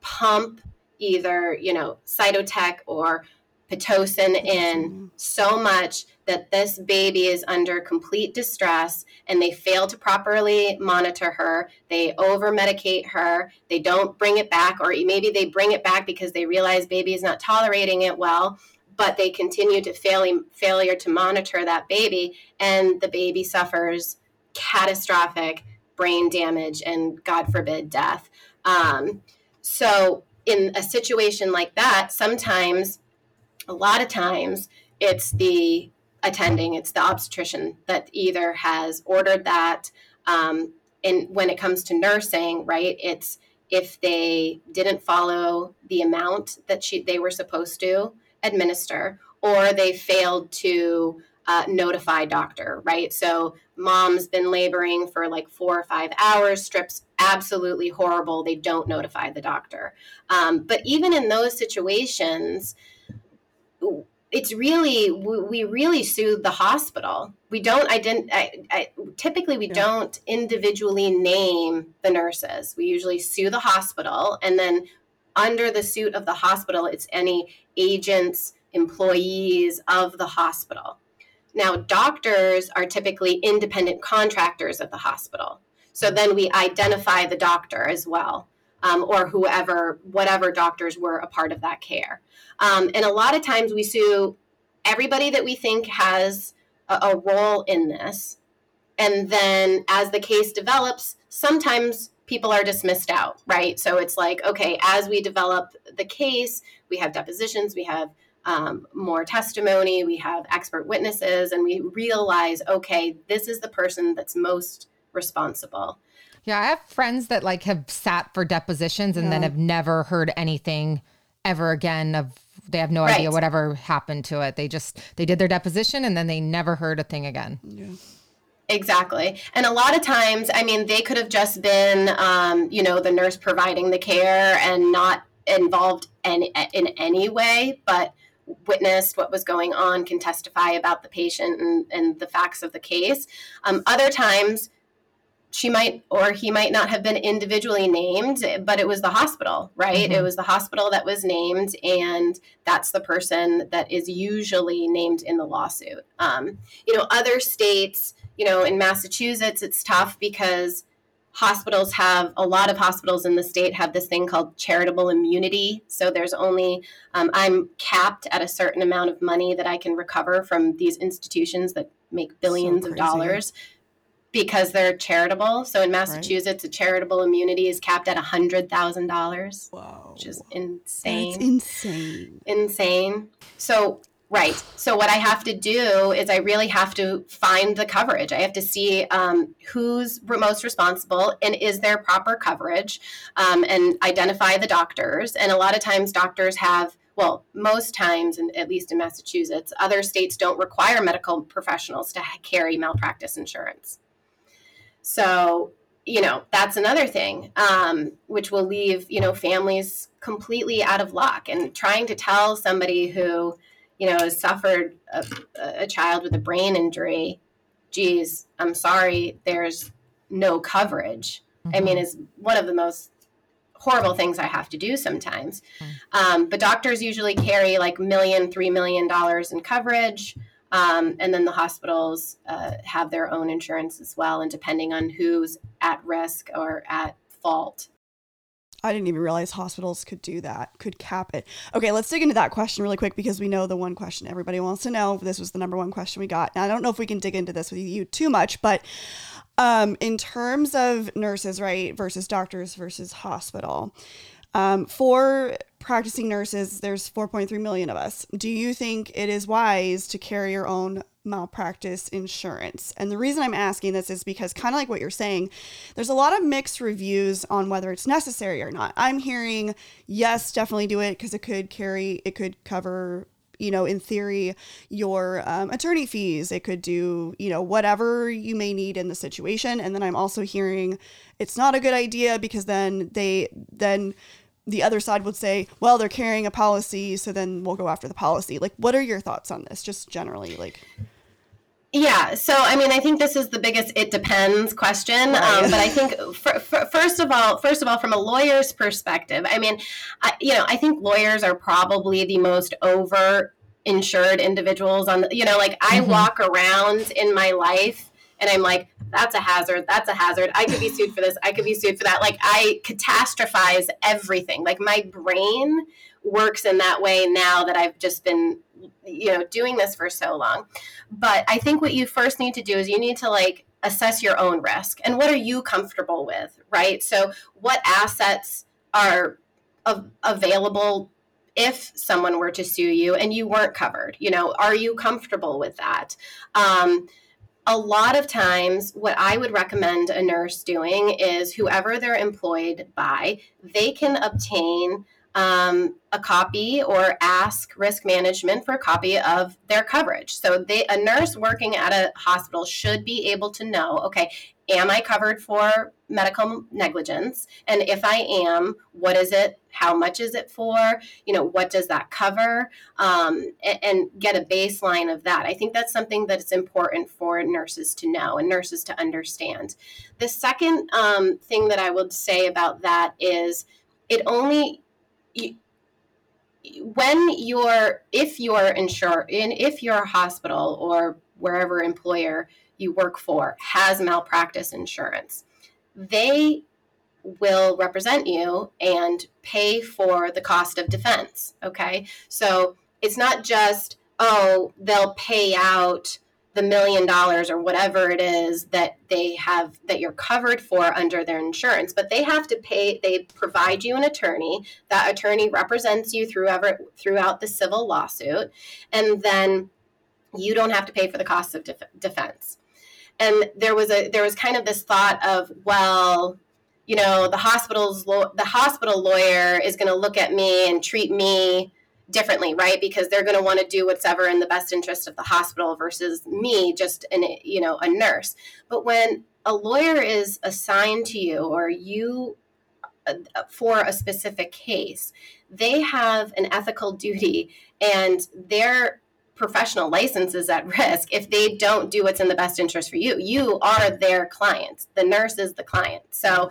pump either, you know, cytotec or pitocin in so much that this baby is under complete distress and they fail to properly monitor her. They over medicate her. They don't bring it back, or maybe they bring it back because they realize baby is not tolerating it well, but they continue to fail, failure to monitor that baby, and the baby suffers catastrophic brain damage and, God forbid, death. Um, so, in a situation like that, sometimes, a lot of times, it's the attending. It's the obstetrician that either has ordered that. Um, and when it comes to nursing, right, it's if they didn't follow the amount that she, they were supposed to administer, or they failed to uh, notify doctor, right? So mom's been laboring for like four or five hours, strips absolutely horrible. They don't notify the doctor. Um, but even in those situations, it's really we really sue the hospital. We don't identify. Typically, we yeah. don't individually name the nurses. We usually sue the hospital, and then under the suit of the hospital, it's any agents, employees of the hospital. Now, doctors are typically independent contractors at the hospital. So then we identify the doctor as well um, or whoever, whatever doctors were a part of that care. Um, and a lot of times we sue everybody that we think has a, a role in this. And then as the case develops, sometimes people are dismissed out, right? So it's like, okay, as we develop the case, we have depositions, we have um, more testimony, we have expert witnesses, and we realize, okay, this is the person that's most responsible. Yeah, I have friends that like have sat for depositions and yeah. then have never heard anything ever again of they have no right. idea whatever happened to it. They just they did their deposition and then they never heard a thing again. Yeah. Exactly. And a lot of times, I mean, they could have just been, um, you know, the nurse providing the care and not involved in, in any way, but witnessed what was going on, can testify about the patient and, and the facts of the case. Um, other times, she might or he might not have been individually named, but it was the hospital, right? Mm-hmm. It was the hospital that was named, and that's the person that is usually named in the lawsuit. Um, you know, other states, you know, in Massachusetts, it's tough because hospitals have a lot of hospitals in the state have this thing called charitable immunity. So there's only, um, I'm capped at a certain amount of money that I can recover from these institutions that make billions so of dollars because they're charitable. So in Massachusetts, right. a charitable immunity is capped at $100,000. Wow. Which is insane. That's insane. Insane. So Right. So what I have to do is I really have to find the coverage. I have to see um, who's most responsible and is there proper coverage, um, and identify the doctors. And a lot of times, doctors have well, most times, and at least in Massachusetts, other states don't require medical professionals to carry malpractice insurance. So, you know, that's another thing, um, which will leave, you know, families completely out of luck. And trying to tell somebody who, you know, has suffered a, a child with a brain injury, geez, I'm sorry, there's no coverage. Mm-hmm. I mean, is one of the most horrible things I have to do sometimes. Mm-hmm. Um, but doctors usually carry like million, three million dollars in coverage. Um, and then the hospitals uh, have their own insurance as well. And depending on who's at risk or at fault, I didn't even realize hospitals could do that, could cap it. Okay, let's dig into that question really quick because we know the one question everybody wants to know. This was the number one question we got. Now, I don't know if we can dig into this with you too much, but um, in terms of nurses, right, versus doctors versus hospital, um, for practicing nurses, there's 4.3 million of us. Do you think it is wise to carry your own malpractice insurance. And the reason I'm asking this is because, kind of like what you're saying, there's a lot of mixed reviews on whether it's necessary or not. I'm hearing, yes, definitely do it because it could carry, it could cover. You know, in theory, your um, attorney fees, it could do, you know, whatever you may need in the situation. And then I'm also hearing it's not a good idea because then they, then the other side would say, well, they're carrying a policy, so then we'll go after the policy. Like, what are your thoughts on this, just generally? Like, yeah. So, I mean, I think this is the biggest "it depends" question. Right. Um, but I <laughs> think, for, for, first of all, first of all, from a lawyer's perspective, I mean, I, you know, I think lawyers are probably the most over insured individuals on the, you know, like I mm-hmm. walk around in my life and I'm like, that's a hazard. That's a hazard. I could be sued for this. I could be sued for that. Like I catastrophize everything. Like my brain works in that way now that I've just been you know doing this for so long but i think what you first need to do is you need to like assess your own risk and what are you comfortable with right so what assets are av- available if someone were to sue you and you weren't covered you know are you comfortable with that um, a lot of times what i would recommend a nurse doing is whoever they're employed by they can obtain um, a copy or ask risk management for a copy of their coverage. So they, a nurse working at a hospital should be able to know, okay, am I covered for medical negligence? And if I am, what is it? How much is it for? You know, what does that cover? Um, and, and, get a baseline of that. I think that's something that's important for nurses to know and nurses to understand. The second um, thing that I would say about that is it only when you're if you're insured in if your hospital or wherever employer you work for has malpractice insurance they will represent you and pay for the cost of defense okay? So it's not just oh they'll pay out the million dollars or whatever it is that they have that you're covered for under their insurance but they have to pay they provide you an attorney. That attorney represents you throughout throughout the civil lawsuit and then you don't have to pay for the cost of def- defense. And there was a there was kind of this thought of well you know the hospital's lo- the hospital lawyer is going to look at me and treat me differently, right? Because they're going to want to do whatever in the best interest of the hospital versus me, just an you know a nurse. But when a lawyer is assigned to you, or you uh, for a specific case, they have an ethical duty, and they're professional license is at risk if they don't do what's in the best interest for you. You are their client. The nurse is the client. So,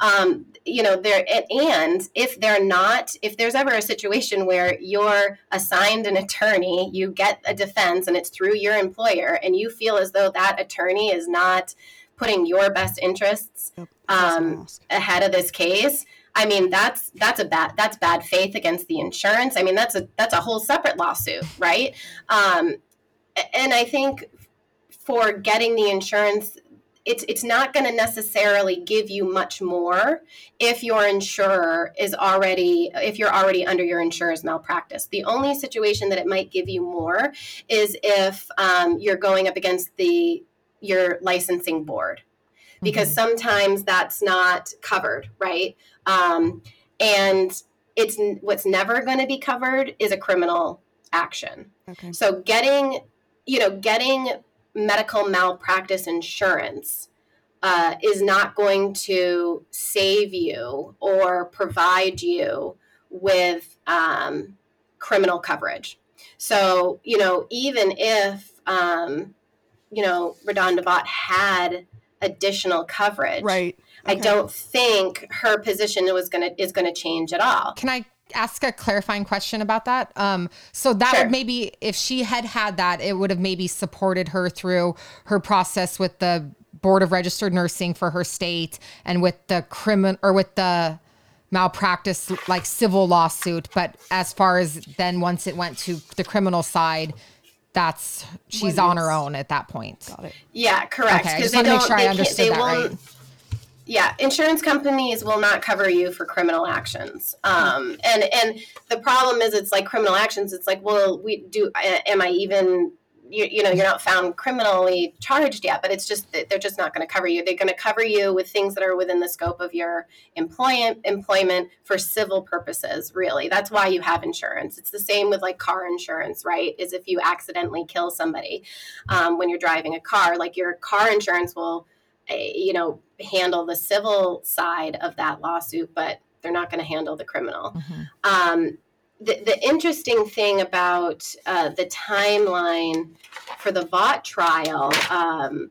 um, you know, there and if they're not, if there's ever a situation where you're assigned an attorney, you get a defense, and it's through your employer, and you feel as though that attorney is not putting your best interests um, ahead of this case I mean, that's that's a bad that's bad faith against the insurance. I mean, that's a that's a whole separate lawsuit, right? Um, and I think for getting the insurance, it's it's not going to necessarily give you much more if your insurer is already if you're already under your insurer's malpractice. The only situation that it might give you more is if um, you're going up against the your licensing board because mm-hmm. sometimes that's not covered, right? Um, and it's what's never going to be covered is a criminal action. Okay. So getting, you know, getting medical malpractice insurance uh, is not going to save you or provide you with um, criminal coverage. So, you know, even if, um, you know, RaDonda had additional coverage, right? Okay. I don't think her position was gonna is gonna change at all. Can I ask a clarifying question about that? Um, so that sure. would maybe, if she had had that, it would have maybe supported her through her process with the board of registered nursing for her state and with the criminal or with the malpractice like civil lawsuit. But as far as then once it went to the criminal side, that's she's on her own at that point. Got it. Yeah, correct. Okay, I just want to make sure I understood that right yeah insurance companies will not cover you for criminal actions. Um, and and the problem is it's like criminal actions. It's like well we do am i even you, you know you're not found criminally charged yet but it's just that they're just not going to cover you. They're going to cover you with things that are within the scope of your employment employment for civil purposes really. That's why you have insurance. It's the same with like car insurance right? Is if you accidentally kill somebody um, when you're driving a car like your car insurance will eh, you know handle the civil side of that lawsuit, but they're not going to handle the criminal. Mm-hmm. Um, the, the, interesting thing about uh, the timeline for the Vaught trial um,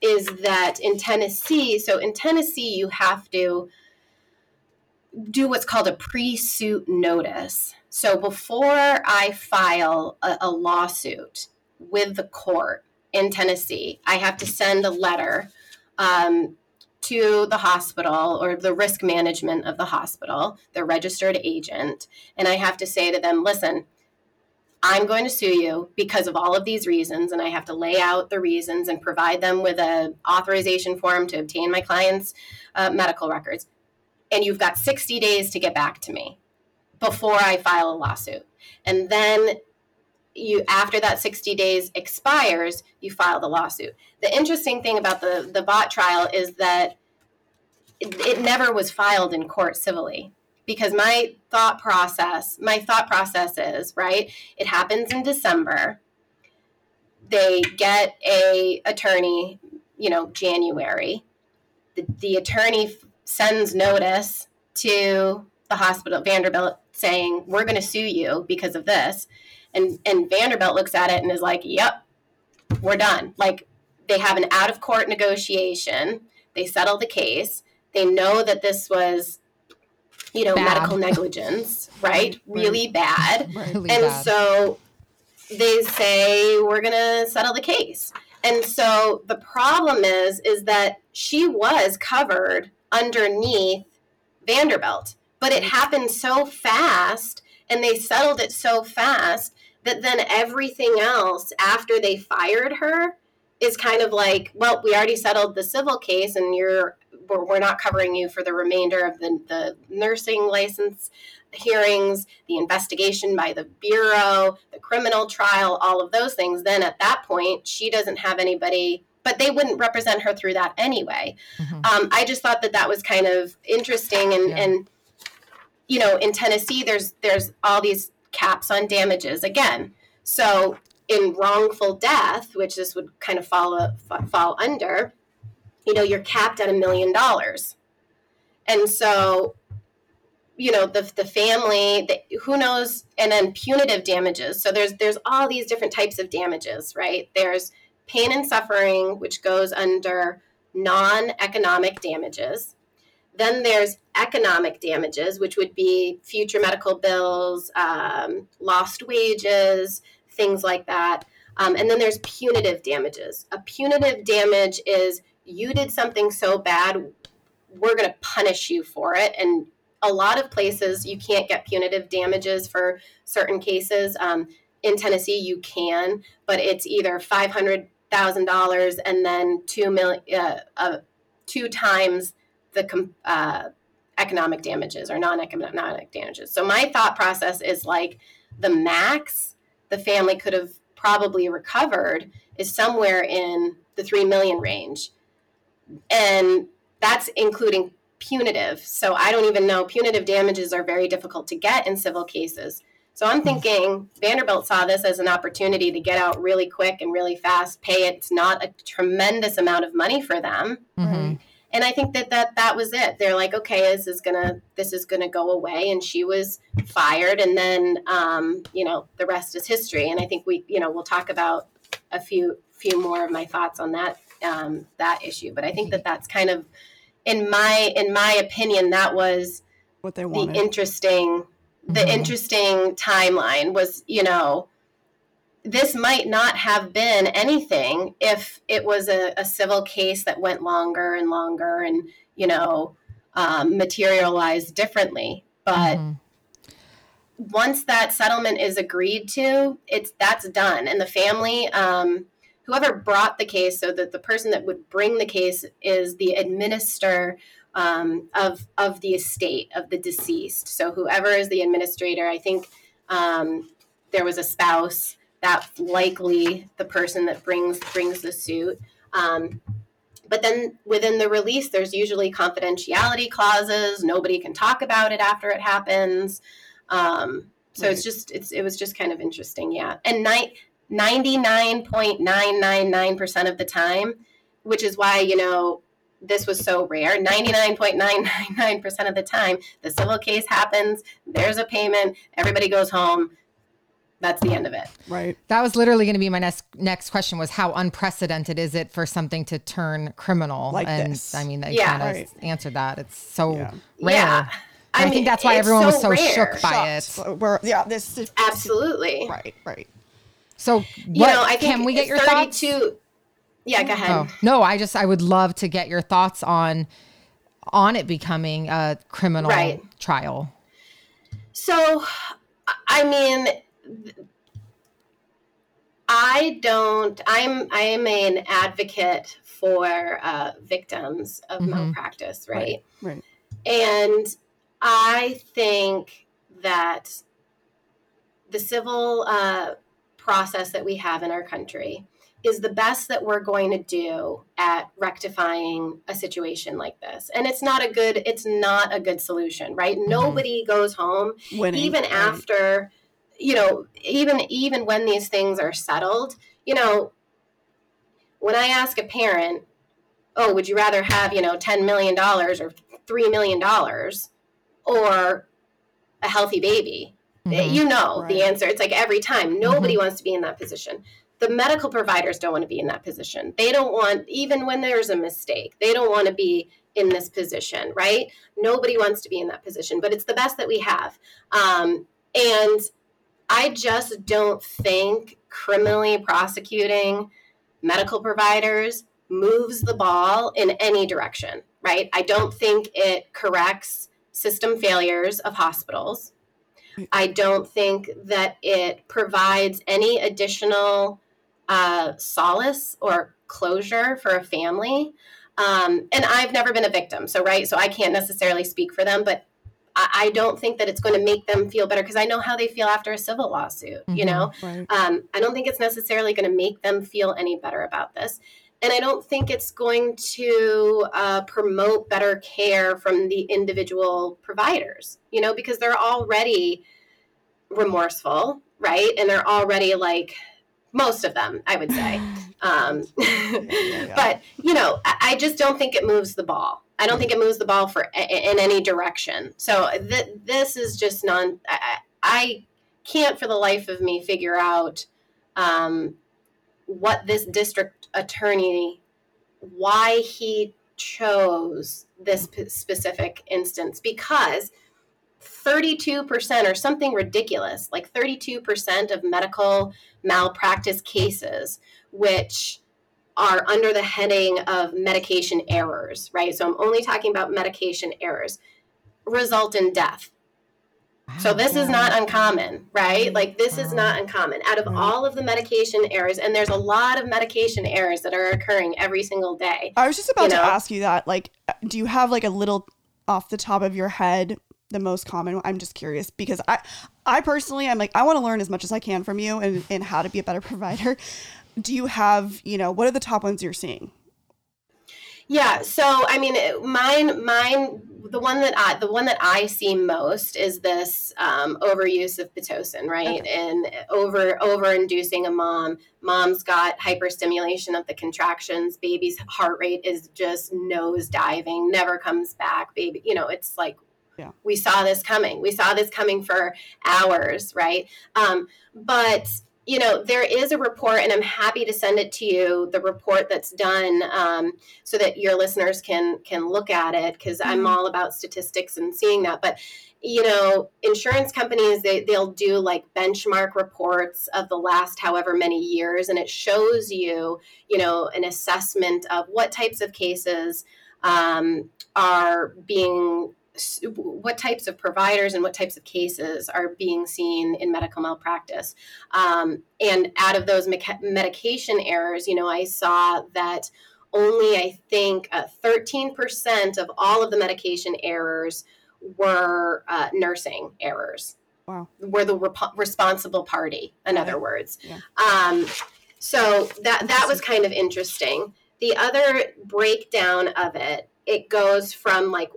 is that in Tennessee, so in Tennessee, you have to do what's called a pre suit notice. So before I file a, a lawsuit with the court in Tennessee, I have to send a letter um, to the hospital or the risk management of the hospital, the registered agent, and I have to say to them, listen, I'm going to sue you because of all of these reasons, and I have to lay out the reasons and provide them with an authorization form to obtain my client's uh, medical records. And you've got 60 days to get back to me before I file a lawsuit. And then you after that 60 days expires you file the lawsuit. The interesting thing about the the Vaught trial is that it, it never was filed in court civilly because my thought process my thought process is right it happens in december. They get a attorney you know january. The, the attorney sends notice to the hospital vanderbilt saying we're going to sue you because of this and and Vanderbilt looks at it and is like, "Yep, we're done." Like they have an out of court negotiation. They settle the case. They know that this was you know, bad. medical <laughs> negligence, right? Really bad. Really and bad. so they say we're going to settle the case. And so the problem is is that she was covered underneath Vanderbilt, but it happened so fast and they settled it so fast that then everything else after they fired her is kind of like, well, we already settled the civil case and you're we're, we're not covering you for the remainder of the, the nursing license hearings, the investigation by the bureau, the criminal trial, all of those things. Then at that point, she doesn't have anybody but they wouldn't represent her through that anyway. Mm-hmm. Um, I just thought that that was kind of interesting, and yeah. and you know, in Tennessee, there's there's all these caps on damages again. So in wrongful death, which this would kind of fall fall under, you know, you're capped at a million dollars, and so you know the the family, the, who knows, and then punitive damages. So there's there's all these different types of damages, right? There's pain and suffering, which goes under non-economic damages. Then there's economic damages, which would be future medical bills, um, lost wages, things like that. Um, and then there's punitive damages. A punitive damage is you did something so bad, we're going to punish you for it. And a lot of places you can't get punitive damages for certain cases. Um, in Tennessee, you can, but it's either five hundred thousand dollars and then two million, uh, uh, two times the uh, economic damages or non-economic damages. So my thought process is like the max the family could have probably recovered is somewhere in the 3 million range. And that's including punitive. So I don't even know punitive damages are very difficult to get in civil cases. So I'm thinking Vanderbilt saw this as an opportunity to get out really quick and really fast, pay it. It's not a tremendous amount of money for them. Mm-hmm and i think that that that was it. They're like okay this is gonna this is gonna go away. And she was fired. And then um, you know the rest is history. And i think we you know we'll talk about a few few more of my thoughts on that um, that issue. But i think that that's kind of in my in my opinion that was what they wanted. the interesting the mm-hmm. interesting timeline was you know this might not have been anything if it was a, a civil case that went longer and longer and you know um, materialized differently. But mm-hmm. once that settlement is agreed to it's that's done. And the family um, whoever brought the case so that the person that would bring the case is the administrator um, of of the estate of the deceased. So whoever is the administrator i think um, there was a spouse that's likely the person that brings brings the suit. Um, but then within the release, there's usually confidentiality clauses. Nobody can talk about it after it happens. Um, so right. it's just it's it was just kind of interesting, yeah. And ni- 99.999% of the time, which is why you know this was so rare 99.999% of the time the civil case happens there's a payment everybody goes home that's the end of it. Right. That was literally going to be my next next question was how unprecedented is it for something to turn criminal? Like and this. I mean, they yeah. kind of right. answered that. It's so yeah. rare. Yeah. I, I mean, think that's why everyone so was so rare. shook by Shocked. it. We're, yeah, this is absolutely right, right. So, what, you know, I can we get your 32, thoughts? Yeah, go ahead. Oh, no, I just I would love to get your thoughts on on it becoming a criminal right. trial. So, I mean, I don't. I'm. I am an advocate for uh, victims of mm-hmm. malpractice, right? right? Right. And I think that the civil uh, process that we have in our country is the best that we're going to do at rectifying a situation like this and it's not a good it's not a good solution right mm-hmm. nobody goes home Winning, even right. after you know, even even when these things are settled, you know, when I ask a parent, "Oh, would you rather have, you know, 10 million dollars or 3 million dollars or a healthy baby?" Mm-hmm. You know right. the answer. It's like every time nobody mm-hmm. wants to be in that position. The medical providers don't want to be in that position. They don't want even when there's a mistake. They don't want to be in this position, right? Nobody wants to be in that position, but it's the best that we have. Um, and I just don't think criminally prosecuting medical providers moves the ball in any direction, right? I don't think it corrects system failures of hospitals. I don't think that it provides any additional uh, solace or closure for a family. Um, and I've never been a victim, so right, so I can't necessarily speak for them, but I, don't think that it's going to make them feel better because I know how they feel after a civil lawsuit. Mm-hmm, you know, right. um, I don't think it's necessarily going to make them feel any better about this. And I don't think it's going to uh, promote better care from the individual providers, you know, because they're already remorseful, right? And they're already like, most of them, I would say. <sighs> Um, <laughs> yeah. But, you know, I, I just don't think it moves the ball. I don't think it moves the ball for in any direction. So th- this is just non. I, I, can't for the life of me figure out um, what this district attorney, why he chose this p- specific instance because 32% or something ridiculous, like 32% of medical malpractice cases, which are under the heading of medication errors, right? So I'm only talking about medication errors, result in death. So this is not uncommon, right? Like this is not uncommon. Out of all of the medication errors, and there's a lot of medication errors that are occurring every single day. I was just about You to know? ask you that. Like, do you have like a little off the top of your head the most common? I'm just curious because I, I personally, I'm like, I want to learn as much as I can from you and, and how to be a better <laughs> provider. Do you have, you know, what are the top ones you're seeing? Yeah, so I mean, mine, mine, the one that I, the one that I see most is this um, overuse of pitocin, right, and over over inducing a mom. Mom's got hyperstimulation of the contractions. Baby's heart rate is just nose diving, never comes back. Baby, you know, it's like Yeah. we saw this coming. We saw this coming for hours, right? Um, but you know, there is a report, and I'm happy to send it to you. The report that's done, um, so that your listeners can can look at it, because I'm Mhm. all about statistics and seeing that. But you know, insurance companies they they'll do like benchmark reports of the last however many years, and it shows you, you know, an assessment of what types of cases um, are being what types of providers and what types of cases are being seen in medical malpractice. Um, and out of those meca- medication errors, you know, I saw that only I think uh, 13% of all of the medication errors were uh, nursing errors. Wow. Were the rep- responsible party, in other words. Yeah. Um, so that that was kind of interesting. The other breakdown of it, it goes from like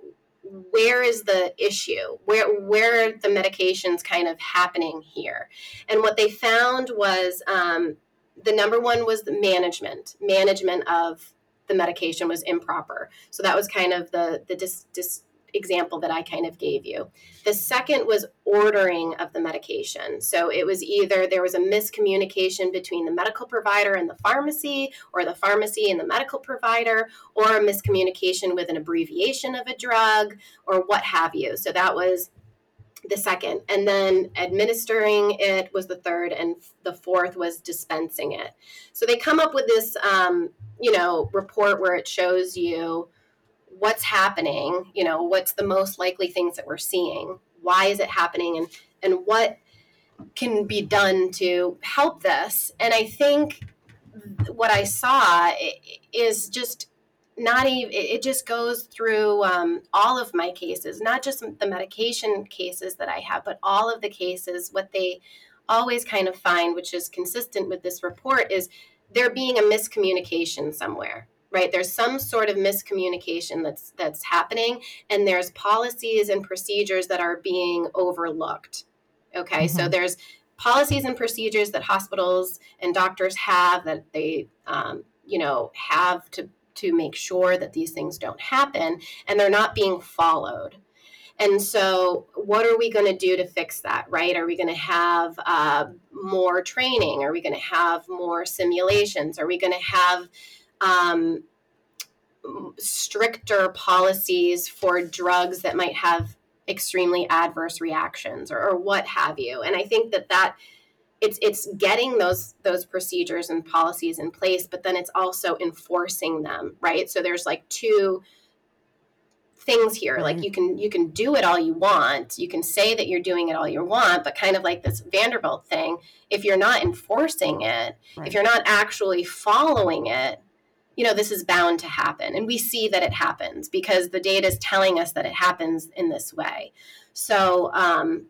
where is the issue? Where where are the medications kind of happening here? And what they found was um, the number one was the management. Management of the medication was improper. So that was kind of the the dis, dis example that i kind of gave you the second was ordering of the medication so it was either there was a miscommunication between the medical provider and the pharmacy or the pharmacy and the medical provider or a miscommunication with an abbreviation of a drug or what have you. So that was the second. And then administering it was the third, and the fourth was dispensing it. So they come up with this, um, you know, report where it shows you what's happening, you know, what's the most likely things that we're seeing, why is it happening, and and what can be done to help this. And I think what I saw is just not even it just goes through um, all of my cases not just the medication cases that i have but all of the cases what they always kind of find which is consistent with this report is there being a miscommunication somewhere right? There's some sort of miscommunication that's that's happening and there's policies and procedures that are being overlooked okay? So Mhm. there's policies and procedures that hospitals and doctors have that they um, you know have to to make sure that these things don't happen and they're not being followed. And so what are we going to do to fix that right? Are we going to have uh, more training? Are we going to have more simulations? Are we going to have um, stricter policies for drugs that might have extremely adverse reactions or, or what have you. And i think that that it's it's getting those those procedures and policies in place but then it's also enforcing them right? So there's like two things here. Like you can you can do it all you want. You can say that you're doing it all you want but kind of like this vanderbilt thing if you're not enforcing it Right. if you're not actually following it you know this is bound to happen. And we see that it happens because the data is telling us that it happens in this way. So um,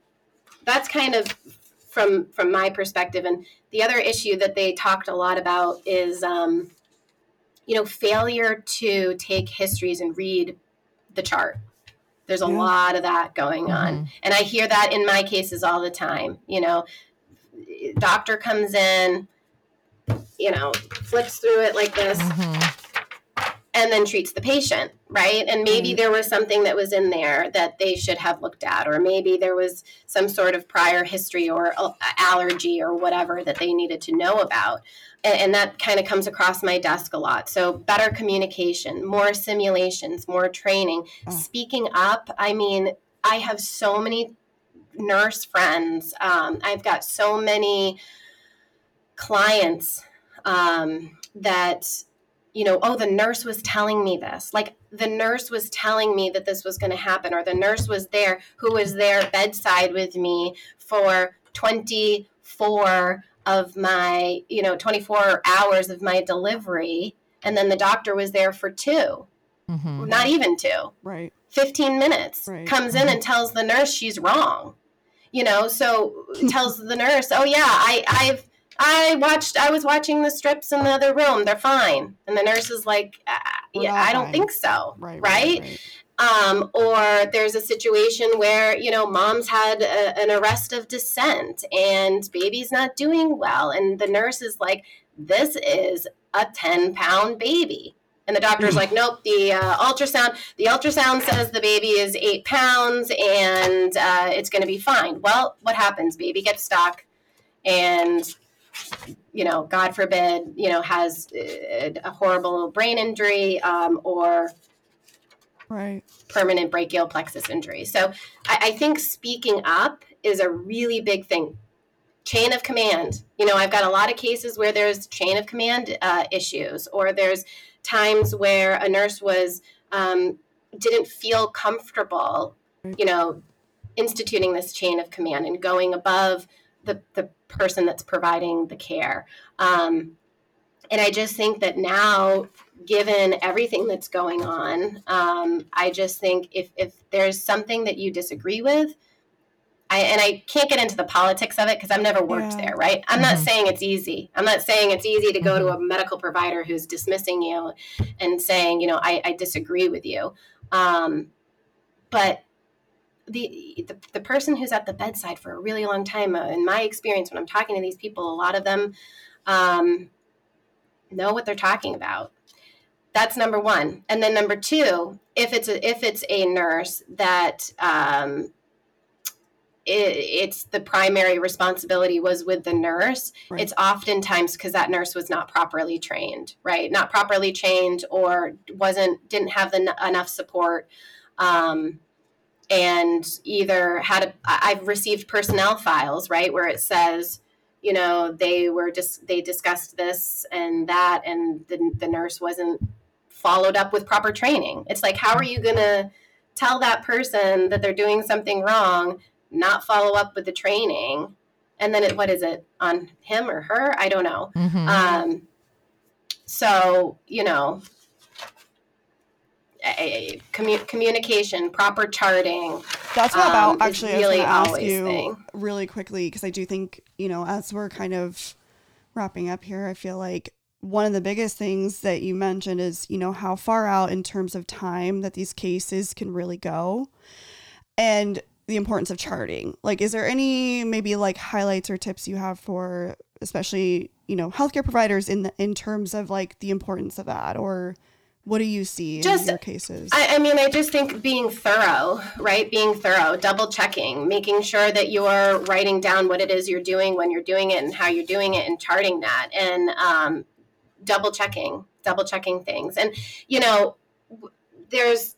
that's kind of from from my perspective. And the other issue that they talked a lot about is um, you know failure to take histories and read the chart. There's a Yeah. lot of that going on. And i hear that in my cases all the time you know. Doctor comes in you know flips through it like this Mhm. and then treats the patient, right? And maybe Right. there was something that was in there that they should have looked at, or maybe there was some sort of prior history or allergy or whatever that they needed to know about. And, and that kind of comes across my desk a lot. So, better communication, more simulations, more training, Oh. speaking up. I mean, I have so many nurse friends, um, I've got so many clients um, that you know, oh, the nurse was telling me this. Like the nurse was telling me that this was going to happen, or the nurse was there who was there bedside with me for 24 of my, you know, 24 hours of my delivery. And then the doctor was there for 2 mm-hmm. not even two. Right. 15 minutes. Right. Comes in mm-hmm. and tells the nurse she's wrong. You know, so <laughs> tells the nurse, oh, yeah, I, I've, I watched. I was watching the strips in the other room. They're fine. And the nurse is like, uh, yeah, I don't fine. think so. Right. Right. right, right. Um, or there's a situation where you know mom's had a, an arrest of descent and baby's not doing well, and the nurse is like, "This is a 10 pound baby." And the doctor's <laughs> like, nope, the uh, ultrasound, the ultrasound says the baby is eight pounds and uh, it's going to be fine. Well, what happens? Baby gets stuck and you know, God forbid, you know, has a, a horrible brain injury um, or right. permanent brachial plexus injury. So I, I think speaking up is a really big thing. Chain of command. You know, I've got a lot of cases where there's chain of command uh, issues, or there's times where a nurse was um, didn't feel comfortable, you know, instituting this chain of command and going above the, the person that's providing the care. Um, and I just think that now, given everything that's going on, um, I just think if, if there's something that you disagree with, I, and I can't get into the politics of it because I've never worked yeah. there, right? I'm mm-hmm. not saying it's easy. I'm not saying it's easy to go mm-hmm. to a medical provider who's dismissing you and saying, you know, I, I disagree with you. Um, but the, the, the person who's at the bedside for a really long time, uh, in my experience, when I'm talking to these people, a lot of them um, know what they're talking about. That's number one, and then number two, if it's a, if it's a nurse that um, it, it's the primary responsibility was with the nurse. Right. It's oftentimes because that nurse was not properly trained, right? Not properly trained, or wasn't didn't have the, enough support. Um, and either had a I've received personnel files, right, where it says, you know, they were just they discussed this and that and the, the nurse wasn't followed up with proper training. It's like how are you going to tell that person that they're doing something wrong, not follow up with the training, and then it, what is it on him or her? I don't know. Mm-hmm. Um, so you know, a, commu- communication, proper charting. That's what about um, actually really I was going to ask you thing. really quickly because I do think you know as we're kind of wrapping up here, I feel like one of the biggest things that you mentioned is you know how far out in terms of time that these cases can really go, and the importance of charting. Like, is there any maybe like highlights or tips you have for especially you know healthcare providers in the, in terms of like the importance of that or what do you see just, in your cases? I, I, mean, I just think being thorough, right? Being thorough, double checking, making sure that you're writing down what it is you're doing when you're doing it and how you're doing it and charting that and um, double checking, double checking things. And, you know, there's,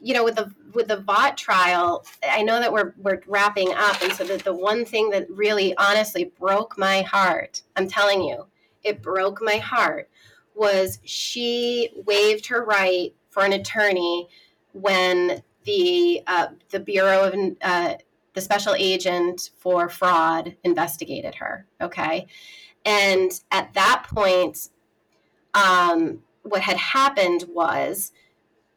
you know, with the with the Vaught trial, I know that we're we're wrapping up, and so that the one thing that really honestly broke my heart, I'm telling you, it broke my heart was she waived her right for an attorney when the uh, the Bureau of uh, the Special Agent for Fraud investigated her. Okay, and at that point, um, what had happened was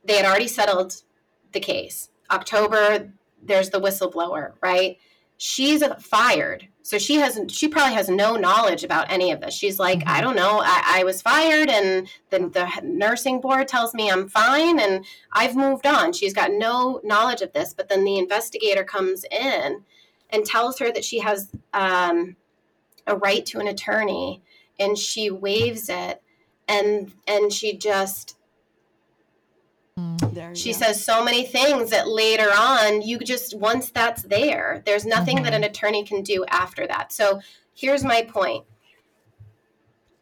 they had already settled the case. October, there's the whistleblower, right? She's fired so she has she probably has no knowledge about any of this. She's like, mm-hmm. I don't know, I, I was fired and the, the nursing board tells me I'm fine and I've moved on. She's got no knowledge of this. But then the investigator comes in and tells her that she has um, a right to an attorney and she waives it and and she just she go. says so many things that later on, you just, once that's there, there's nothing mm-hmm. that an attorney can do after that. So here's my point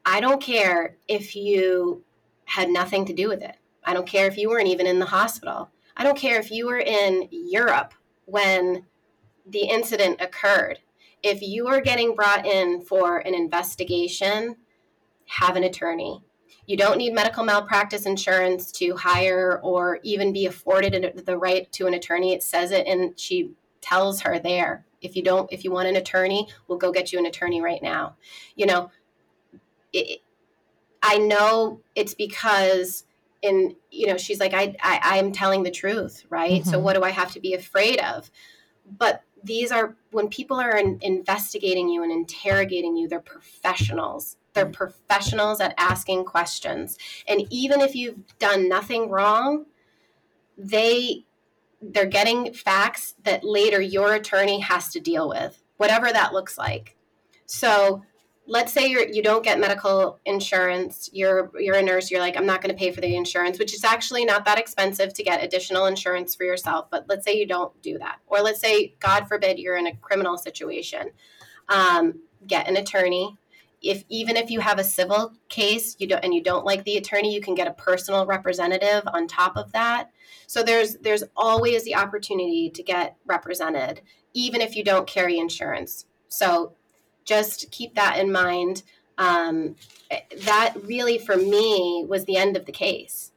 I don't care if you had nothing to do with it. I don't care if you weren't even in the hospital. I don't care if you were in Europe when the incident occurred. If you are getting brought in for an investigation, have an attorney You don't need medical malpractice insurance to hire or even be afforded the right to an attorney. It says it, and she tells her there. If you don't if you want an attorney we'll go get you an attorney right now. You know it, i know it's because in you know she's like i, I i'm telling the truth right? Mm-hmm. so what do i have to be afraid of? But these are when people are in, investigating you and interrogating you they're professionals they're professionals at asking questions. And even if you've done nothing wrong they they're getting facts that later your attorney has to deal with, whatever that looks like. So let's say you're you don't get medical insurance you're you're a nurse you're like i'm not going to pay for the insurance which is actually not that expensive to get additional insurance for yourself but let's say you don't do that. Or let's say god forbid you're in a criminal situation. Um, get an attorney if even if you have a civil case you don't and you don't like the attorney you can get a personal representative on top of that so there's there's always the opportunity to get represented, even if you don't carry insurance. So just keep that in mind. Um, that really, for me, was the end of the case.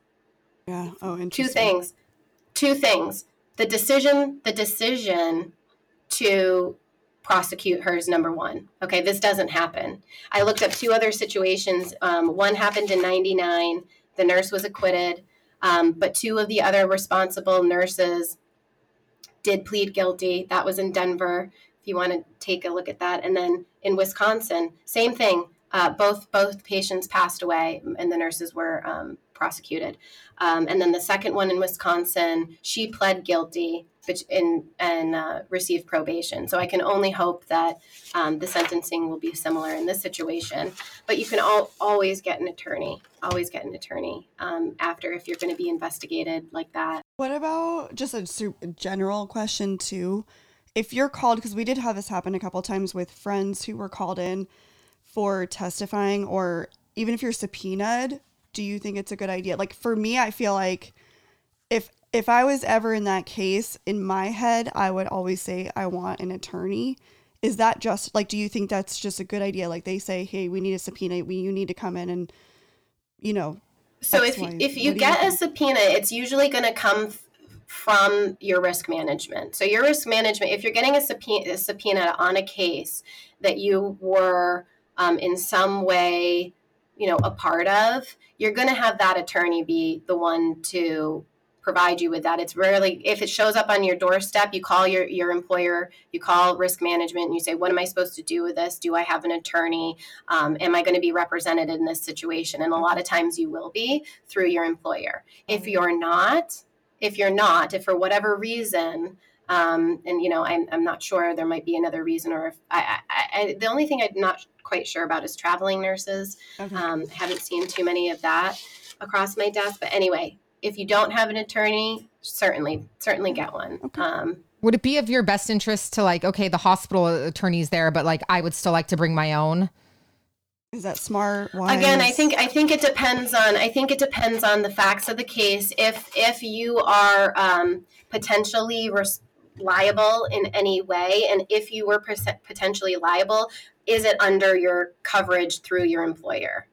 Yeah. Oh, interesting. Two things. Two things. The decision. The decision to prosecute her is number one. Okay, this doesn't happen. I looked up two other situations. Um, one happened in '99. The nurse was acquitted. Um, but two of the other responsible nurses did plead guilty. That was in Denver. If you want to take a look at that, and then in Wisconsin, same thing. Uh, both both patients passed away, and the nurses were um, prosecuted. Um, and then the second one in Wisconsin, she pled guilty and and uh, received probation. So I can only hope that um, the sentencing will be similar in this situation. But you can al- always get an attorney. Always get an attorney um, after if you're going to be investigated like that. What about just a general question too? If you're called, because we did have this happen a couple times with friends who were called in for testifying, or even if you're subpoenaed, do you think it's a good idea? Like for me, I feel like if if I was ever in that case, in my head, I would always say I want an attorney. Is that just like do you think that's just a good idea? Like they say, "Hey, we need a subpoena. We you need to come in and you know." So if if you get you a subpoena, it's usually going to come from your risk management. So your risk management, if you're getting a subpoena, a subpoena on a case that you were um, in some way, you know, a part of, you're going to have that attorney be the one to provide you with that. It's rarely if it shows up on your doorstep, you call your your employer, you call risk management, and you say, "What am I supposed to do with this? Do I have an attorney? Um, am I going to be represented in this situation?" And a lot of times you will be through your employer. If mm-hmm. you're not, if you're not, if for whatever reason. Um, and you know, I'm, I'm not sure. There might be another reason, or if I, I, I the only thing I'm not quite sure about is traveling nurses. Okay. Um, haven't seen too many of that across my desk, but anyway, if you don't have an attorney, certainly, certainly get one. Okay. Um, would it be of your best interest to like, okay, the hospital attorney's there, but like I would still like to bring my own? Is that smart? Wise? Again, I think I think it depends on I think it depends on the facts of the case. If if you are um, potentially res- liable in any way, and if you were potentially liable, is it under your coverage through your employer?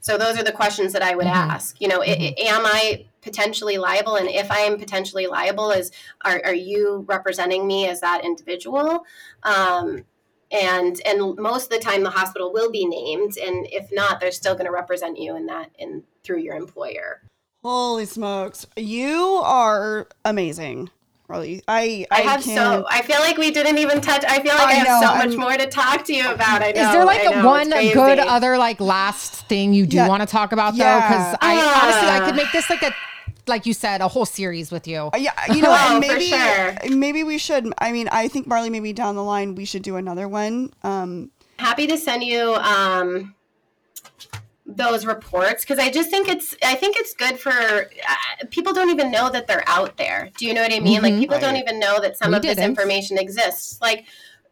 So those are the questions that I would mm-hmm. ask. You know, mm-hmm. am I potentially liable? And if I am potentially liable, is are, are you representing me as that individual? Um, and and most of the time, the hospital will be named, and if not, they're still going to represent you in that in through your employer. Holy smokes, you are amazing. Really, I I, I have can't... so I feel like we didn't even touch. I feel like I, I have know, so I'm... much more to talk to you about. I know. Is there like a one good other like last thing you do yeah. want to talk about though? Because yeah. I uh, honestly I could make this like a like you said a whole series with you. Uh, yeah, you know, <laughs> oh, maybe sure. maybe we should. I mean, I think Marlie, maybe down the line we should do another one. Um, Happy to send you. Um, those reports because I just think it's I think it's good for uh, people don't even know that they're out there. Do you know what I mean? Mm-hmm. Like people don't even know that some we of didn't. this information exists. Like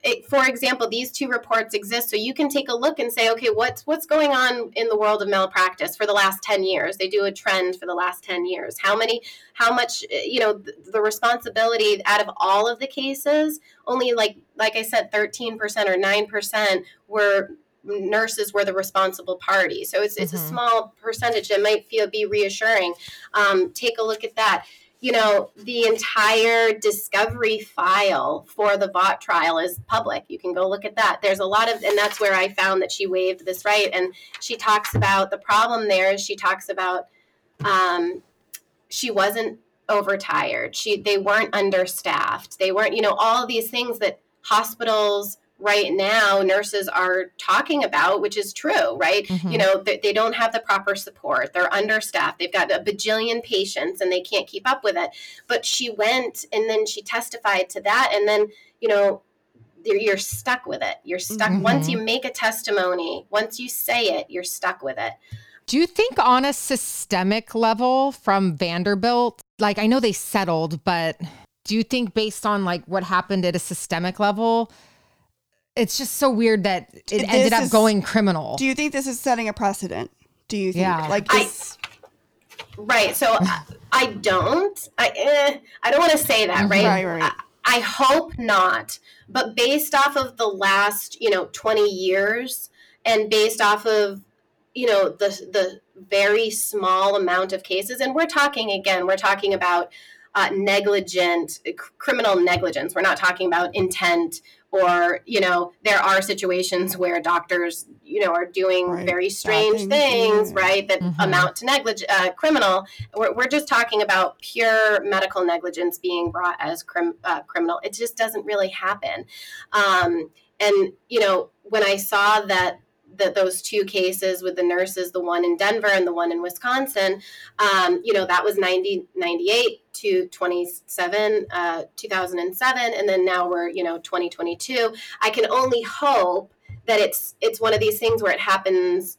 it, for example, these two reports exist, so you can take a look and say, okay, what's what's going on in the world of malpractice for the last ten years? They do a trend for the last ten years. How many? How much? You know, the, the responsibility out of all of the cases, only like like I said, thirteen percent or nine percent were nurses were the responsible party. So it's, it's mm-hmm. a small percentage that might feel be reassuring. Um, take a look at that. You know, the entire discovery file for the Vaught trial is public. You can go look at that. There's a lot of, and that's where I found that she waived this right. And she talks about the problem there is she talks about um, she wasn't overtired. She they weren't understaffed. They weren't, you know, all these things that hospitals right now nurses are talking about which is true right? Mm-hmm. you know they, they, don't have the proper support. They're understaffed. They've got a bajillion patients and they can't keep up with it. But she went and then she testified to that and then you know you're stuck with it. You're stuck. Mm-hmm. once you make a testimony once you say it you're stuck with it. Do you think on a systemic level from Vanderbilt, like I know they settled, but do you think based on like what happened at a systemic level, it's just so weird that it this ended up is, going criminal. Do you think this is setting a precedent? Do you think yeah. like this? I, right. So I, I, don't. I eh, I don't want to say that. Right. Right. right. I, I hope not. But based off of the last, you know, 20 years and based off of you know the the very small amount of cases and we're talking again we're talking about uh, negligent criminal negligence we're not talking about intent or you know there are situations where doctors you know are doing right. very strange things, things yeah. right that mm-hmm. amount to negligence uh, criminal we're, we're, just talking about pure medical negligence being brought as crim- uh, criminal it just doesn't really happen um, and you know when i saw that that those two cases with the nurses, the one in Denver and the one in Wisconsin, um, you know, that was 90, 98 to 27, uh, 2007. And then now we're, you know, 2022. I can only hope that it's, it's one of these things where it happens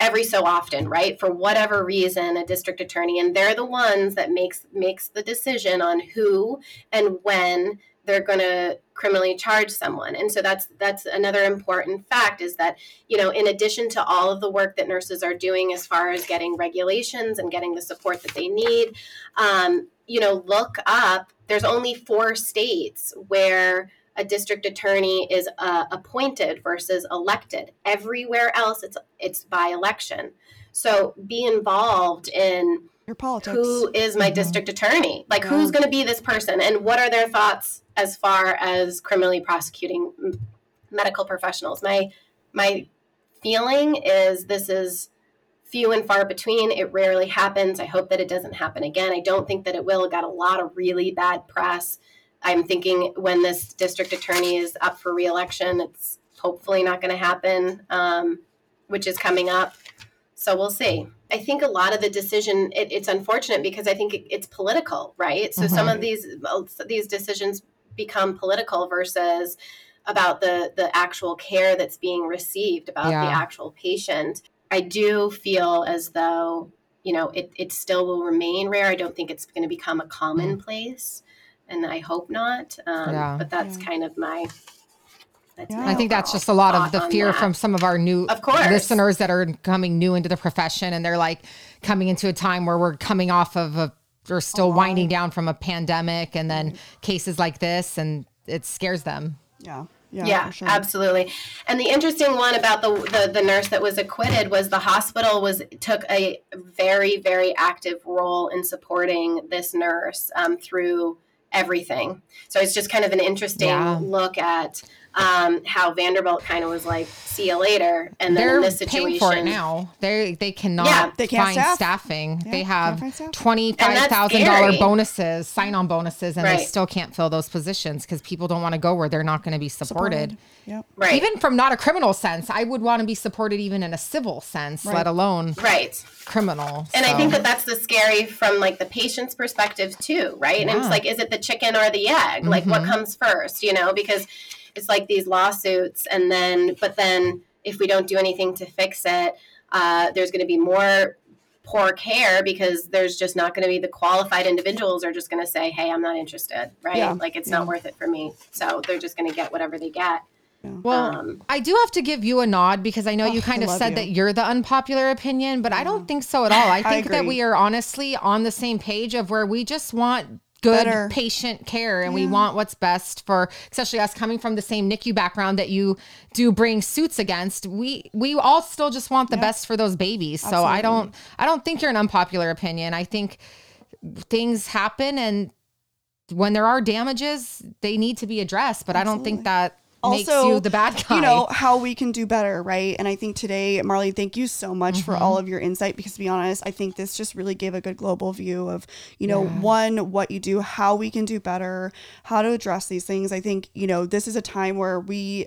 every so often right for whatever reason a district attorney and they're the ones that makes makes the decision on who and when they're going to criminally charge someone. And so that's that's another important fact is that you know in addition to all of the work that nurses are doing as far as getting regulations and getting the support that they need um, you know look up there's only four states where a district attorney is uh, appointed versus elected. Everywhere else it's it's by election. So be involved in your politics. Who is my mm-hmm. district attorney? Like, yeah. who's going to be this person? And what are their thoughts as far as criminally prosecuting medical professionals? My, my feeling is this is few and far between. It rarely happens. I hope that it doesn't happen again. I don't think that it will. It got a lot of really bad press. I'm thinking when this district attorney is up for reelection, it's hopefully not going to happen, um, which is coming up. So we'll see. I think a lot of the decision it, it's unfortunate because I think it, it's political, right? So mm-hmm. some of these these decisions become political versus about the the actual care that's being received about yeah. the actual patient. I do feel as though you know it, it still will remain rare. I don't think it's going to become a commonplace, and I hope not. Um, yeah. But that's yeah. kind of my yeah. I think that's just a lot of the fear from some of our new of course. listeners that are coming new into the profession and they're like coming into a time where we're coming off of a we're still winding down from a pandemic and then cases like this and it scares them. Yeah. Yeah, yeah sure. absolutely. And the interesting one about the, the the nurse that was acquitted was the hospital was took a very very active role in supporting this nurse um, through everything. So it's just kind of an interesting yeah. look at um, how Vanderbilt kind of was like, "See you later," and then They're in this situation, paying for it now. They they cannot yeah, they can't find staff. staffing. Yeah, they have twenty five thousand dollar bonuses, sign on bonuses, and right. they still can't fill those positions because people don't want to go where they're not going to be supported. supported. Yep. Right. Even from not a criminal sense, I would want to be supported even in a civil sense, right. let alone right criminal. And so. I think that that's the scary from like the patient's perspective too, right? Yeah. And it's like, is it the chicken or the egg? Mm-hmm. Like, what mm-hmm. comes first? You know, because it's like these lawsuits and then but then if we don't do anything to fix it uh, there's going to be more poor care because there's just not going to be the qualified individuals are just going to say hey i'm not interested right yeah. like it's yeah. not worth it for me so they're just going to get whatever they get well, um, I do have to give you a nod because I know oh, you kind of said you. that you're the unpopular opinion, but yeah. I don't think so at all. I think I that we are honestly on the same page of where we just want good Better. patient care and we want what's best for especially us coming from the same NICU background that you do bring suits against. We we all still just want the best for those babies. So I don't I don't think you're an unpopular opinion. I think things happen and when there are damages they need to be addressed but I don't think that makes you the bad guy You know how we can do better, right? And I think today, Marlie, thank you so much for Mm-hmm. all of your insight. Because to be honest, I think this just really gave a good global view of, you know, one what you do, how we can do better, how to address these things. I think you know this is a time where we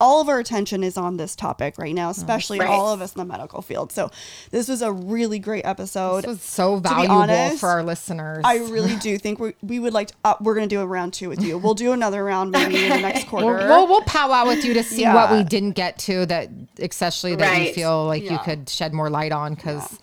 all of our attention is on this topic right now, especially Right. all of us in the medical field. So this was a really great episode. this was so valuable honest, for our listeners I really do think we, we would like to, uh, we're going to do a round two with you. We'll do another round maybe in the next <laughs> quarter. We'll, we'll, we'll powwow with you to see what we didn't get to that, especially that you feel like you could shed more light on because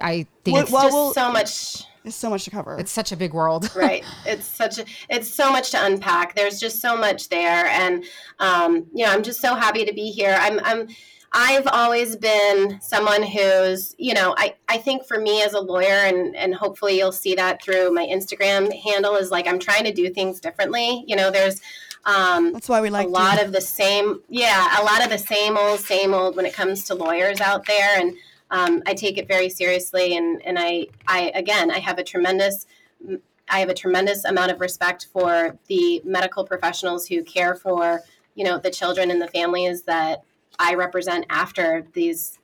I think Well- it's, well, Just we'll- so much There's so much to cover. it's such a big world. <laughs> right. It's such a it's so much to unpack. There's just so much there. And um you know i'm just so happy to be here. I'm i'm i've always been someone who's you know i i think for me as a lawyer and and hopefully you'll see that through my instagram handle is like i'm trying to do things differently. You know there's um That's why we like a lot of the same yeah a lot of the same old same old when it comes to lawyers out there. And um, i take it very seriously. And and i i again i have a tremendous i have a tremendous amount of respect for the medical professionals who care for you know the children and the families that i represent after these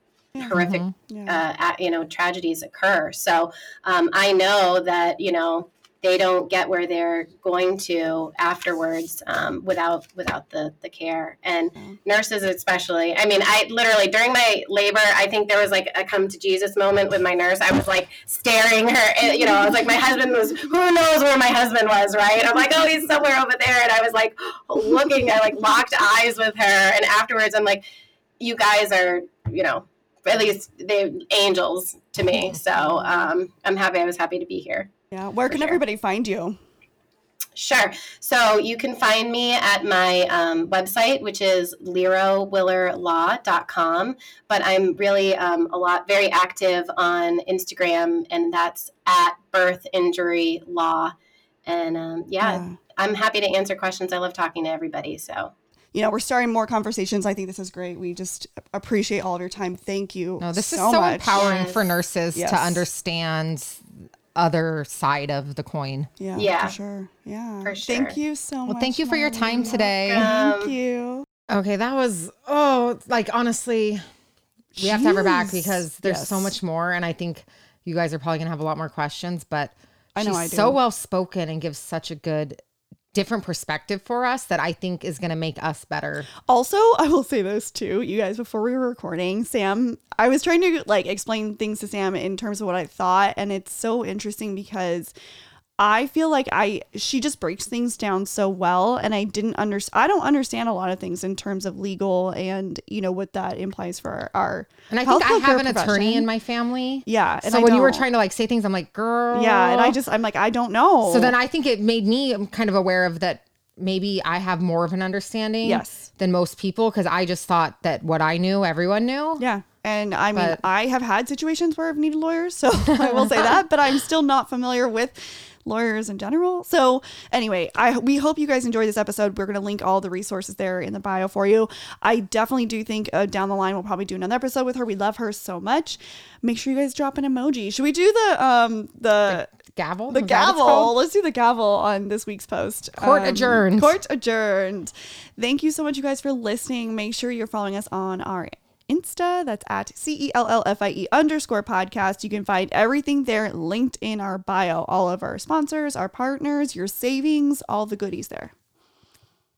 horrific Yeah. uh, you know tragedies occur. So um, i know that you know they don't get where they're going to afterwards um, without without the the care. And nurses especially i mean i literally during my labor i think there was like a come to jesus moment with my nurse. I was like staring her eh, you know i was like my husband was who knows where my husband was right? I'm like oh he's somewhere over there. And i was like looking i like locked eyes with her. And afterwards i'm like you guys are you know at least they angels to me. So um, i'm happy i was happy to be here yeah. Where can sure. everybody find you? Sure. So you can find me at my um, website, which is lirowillerlaw.com. But I'm really um, a lot, very active on Instagram, and that's at birth injury law. And um, yeah, Yeah. I'm happy to answer questions. I love talking to everybody. So You know, we're starting more conversations. I think this is great. We just appreciate all of your time. Thank you. No, this so is so much. empowering Yes. for nurses Yes. to understand other side of the coin. Yeah, Yeah. for sure. Yeah. For sure. Thank you so much. Well, thank you for your time Marlie. today. Thank you. Okay, that was oh, like honestly, we have to have her back because there's so much more, and I think you guys are probably gonna have a lot more questions. But I know she's I do. so well spoken and gives such a good, different perspective for us that I think is gonna make us better. Also, <laughs> I will say this too, you guys, before we were recording, Sam, I was trying to like explain things to Sam in terms of what I thought, and it's so interesting because I feel like I she just breaks things down so well, and I didn't understand. I don't understand a lot of things in terms of legal and you know what that implies for our. our And I think I have an attorney in my family. Yeah, and so I when you were trying to like say things, I'm like, girl. yeah, and I just I'm like I don't know. So then I think it made me um, kind of aware of that maybe I have more of an understanding Yes. than most people because I just thought that what I knew, everyone knew. Yeah. And I mean, But- I have had situations where I've needed lawyers, so <laughs> I will say that, but I'm still not familiar with lawyers in general. So anyway, I we hope you guys enjoyed this episode. We're going to link all the resources there in the bio for you. I definitely do think uh, down the line we'll probably do another episode with her. We love her so much. Make sure you guys drop an emoji. Should we do the um the Gavel? the Is that what it's gavel. Let's do the gavel on this week's post. Court adjourned. Court adjourned. Thank you so much, you guys, for listening. Make sure you're following us on our Insta. That's at C E L L F I E underscore podcast. You can find everything there linked in our bio. All of our sponsors, our partners, your savings, all the goodies there.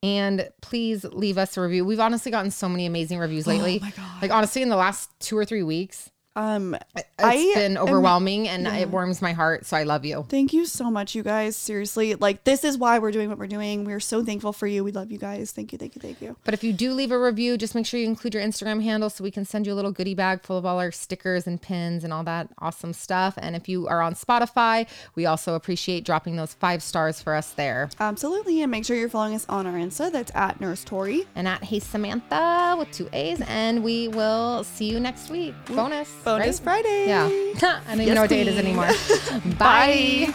And please leave us a review. We've honestly gotten so many amazing reviews oh lately. Oh my God. Like honestly, in the last two or three weeks, Um, it's I been am- overwhelming and it warms my heart. So I love you. Thank you so much, you guys. Seriously, like this is why we're doing what we're doing. We're so thankful for you. We love you guys. Thank you, thank you, thank you. But if you do leave a review, just make sure you include your Instagram handle so we can send you a little goodie bag full of all our stickers and pins and all that awesome stuff. And if you are on Spotify, we also appreciate dropping those five stars for us there. Absolutely, and make sure you're following us on our Insta. That's at Nurse Tori. And at Hey Samantha with two A's. And we will see you next week. Bonus. Bonus right? Friday. Yeah. <laughs> I don't even Yes, know what day it is anymore. Bye.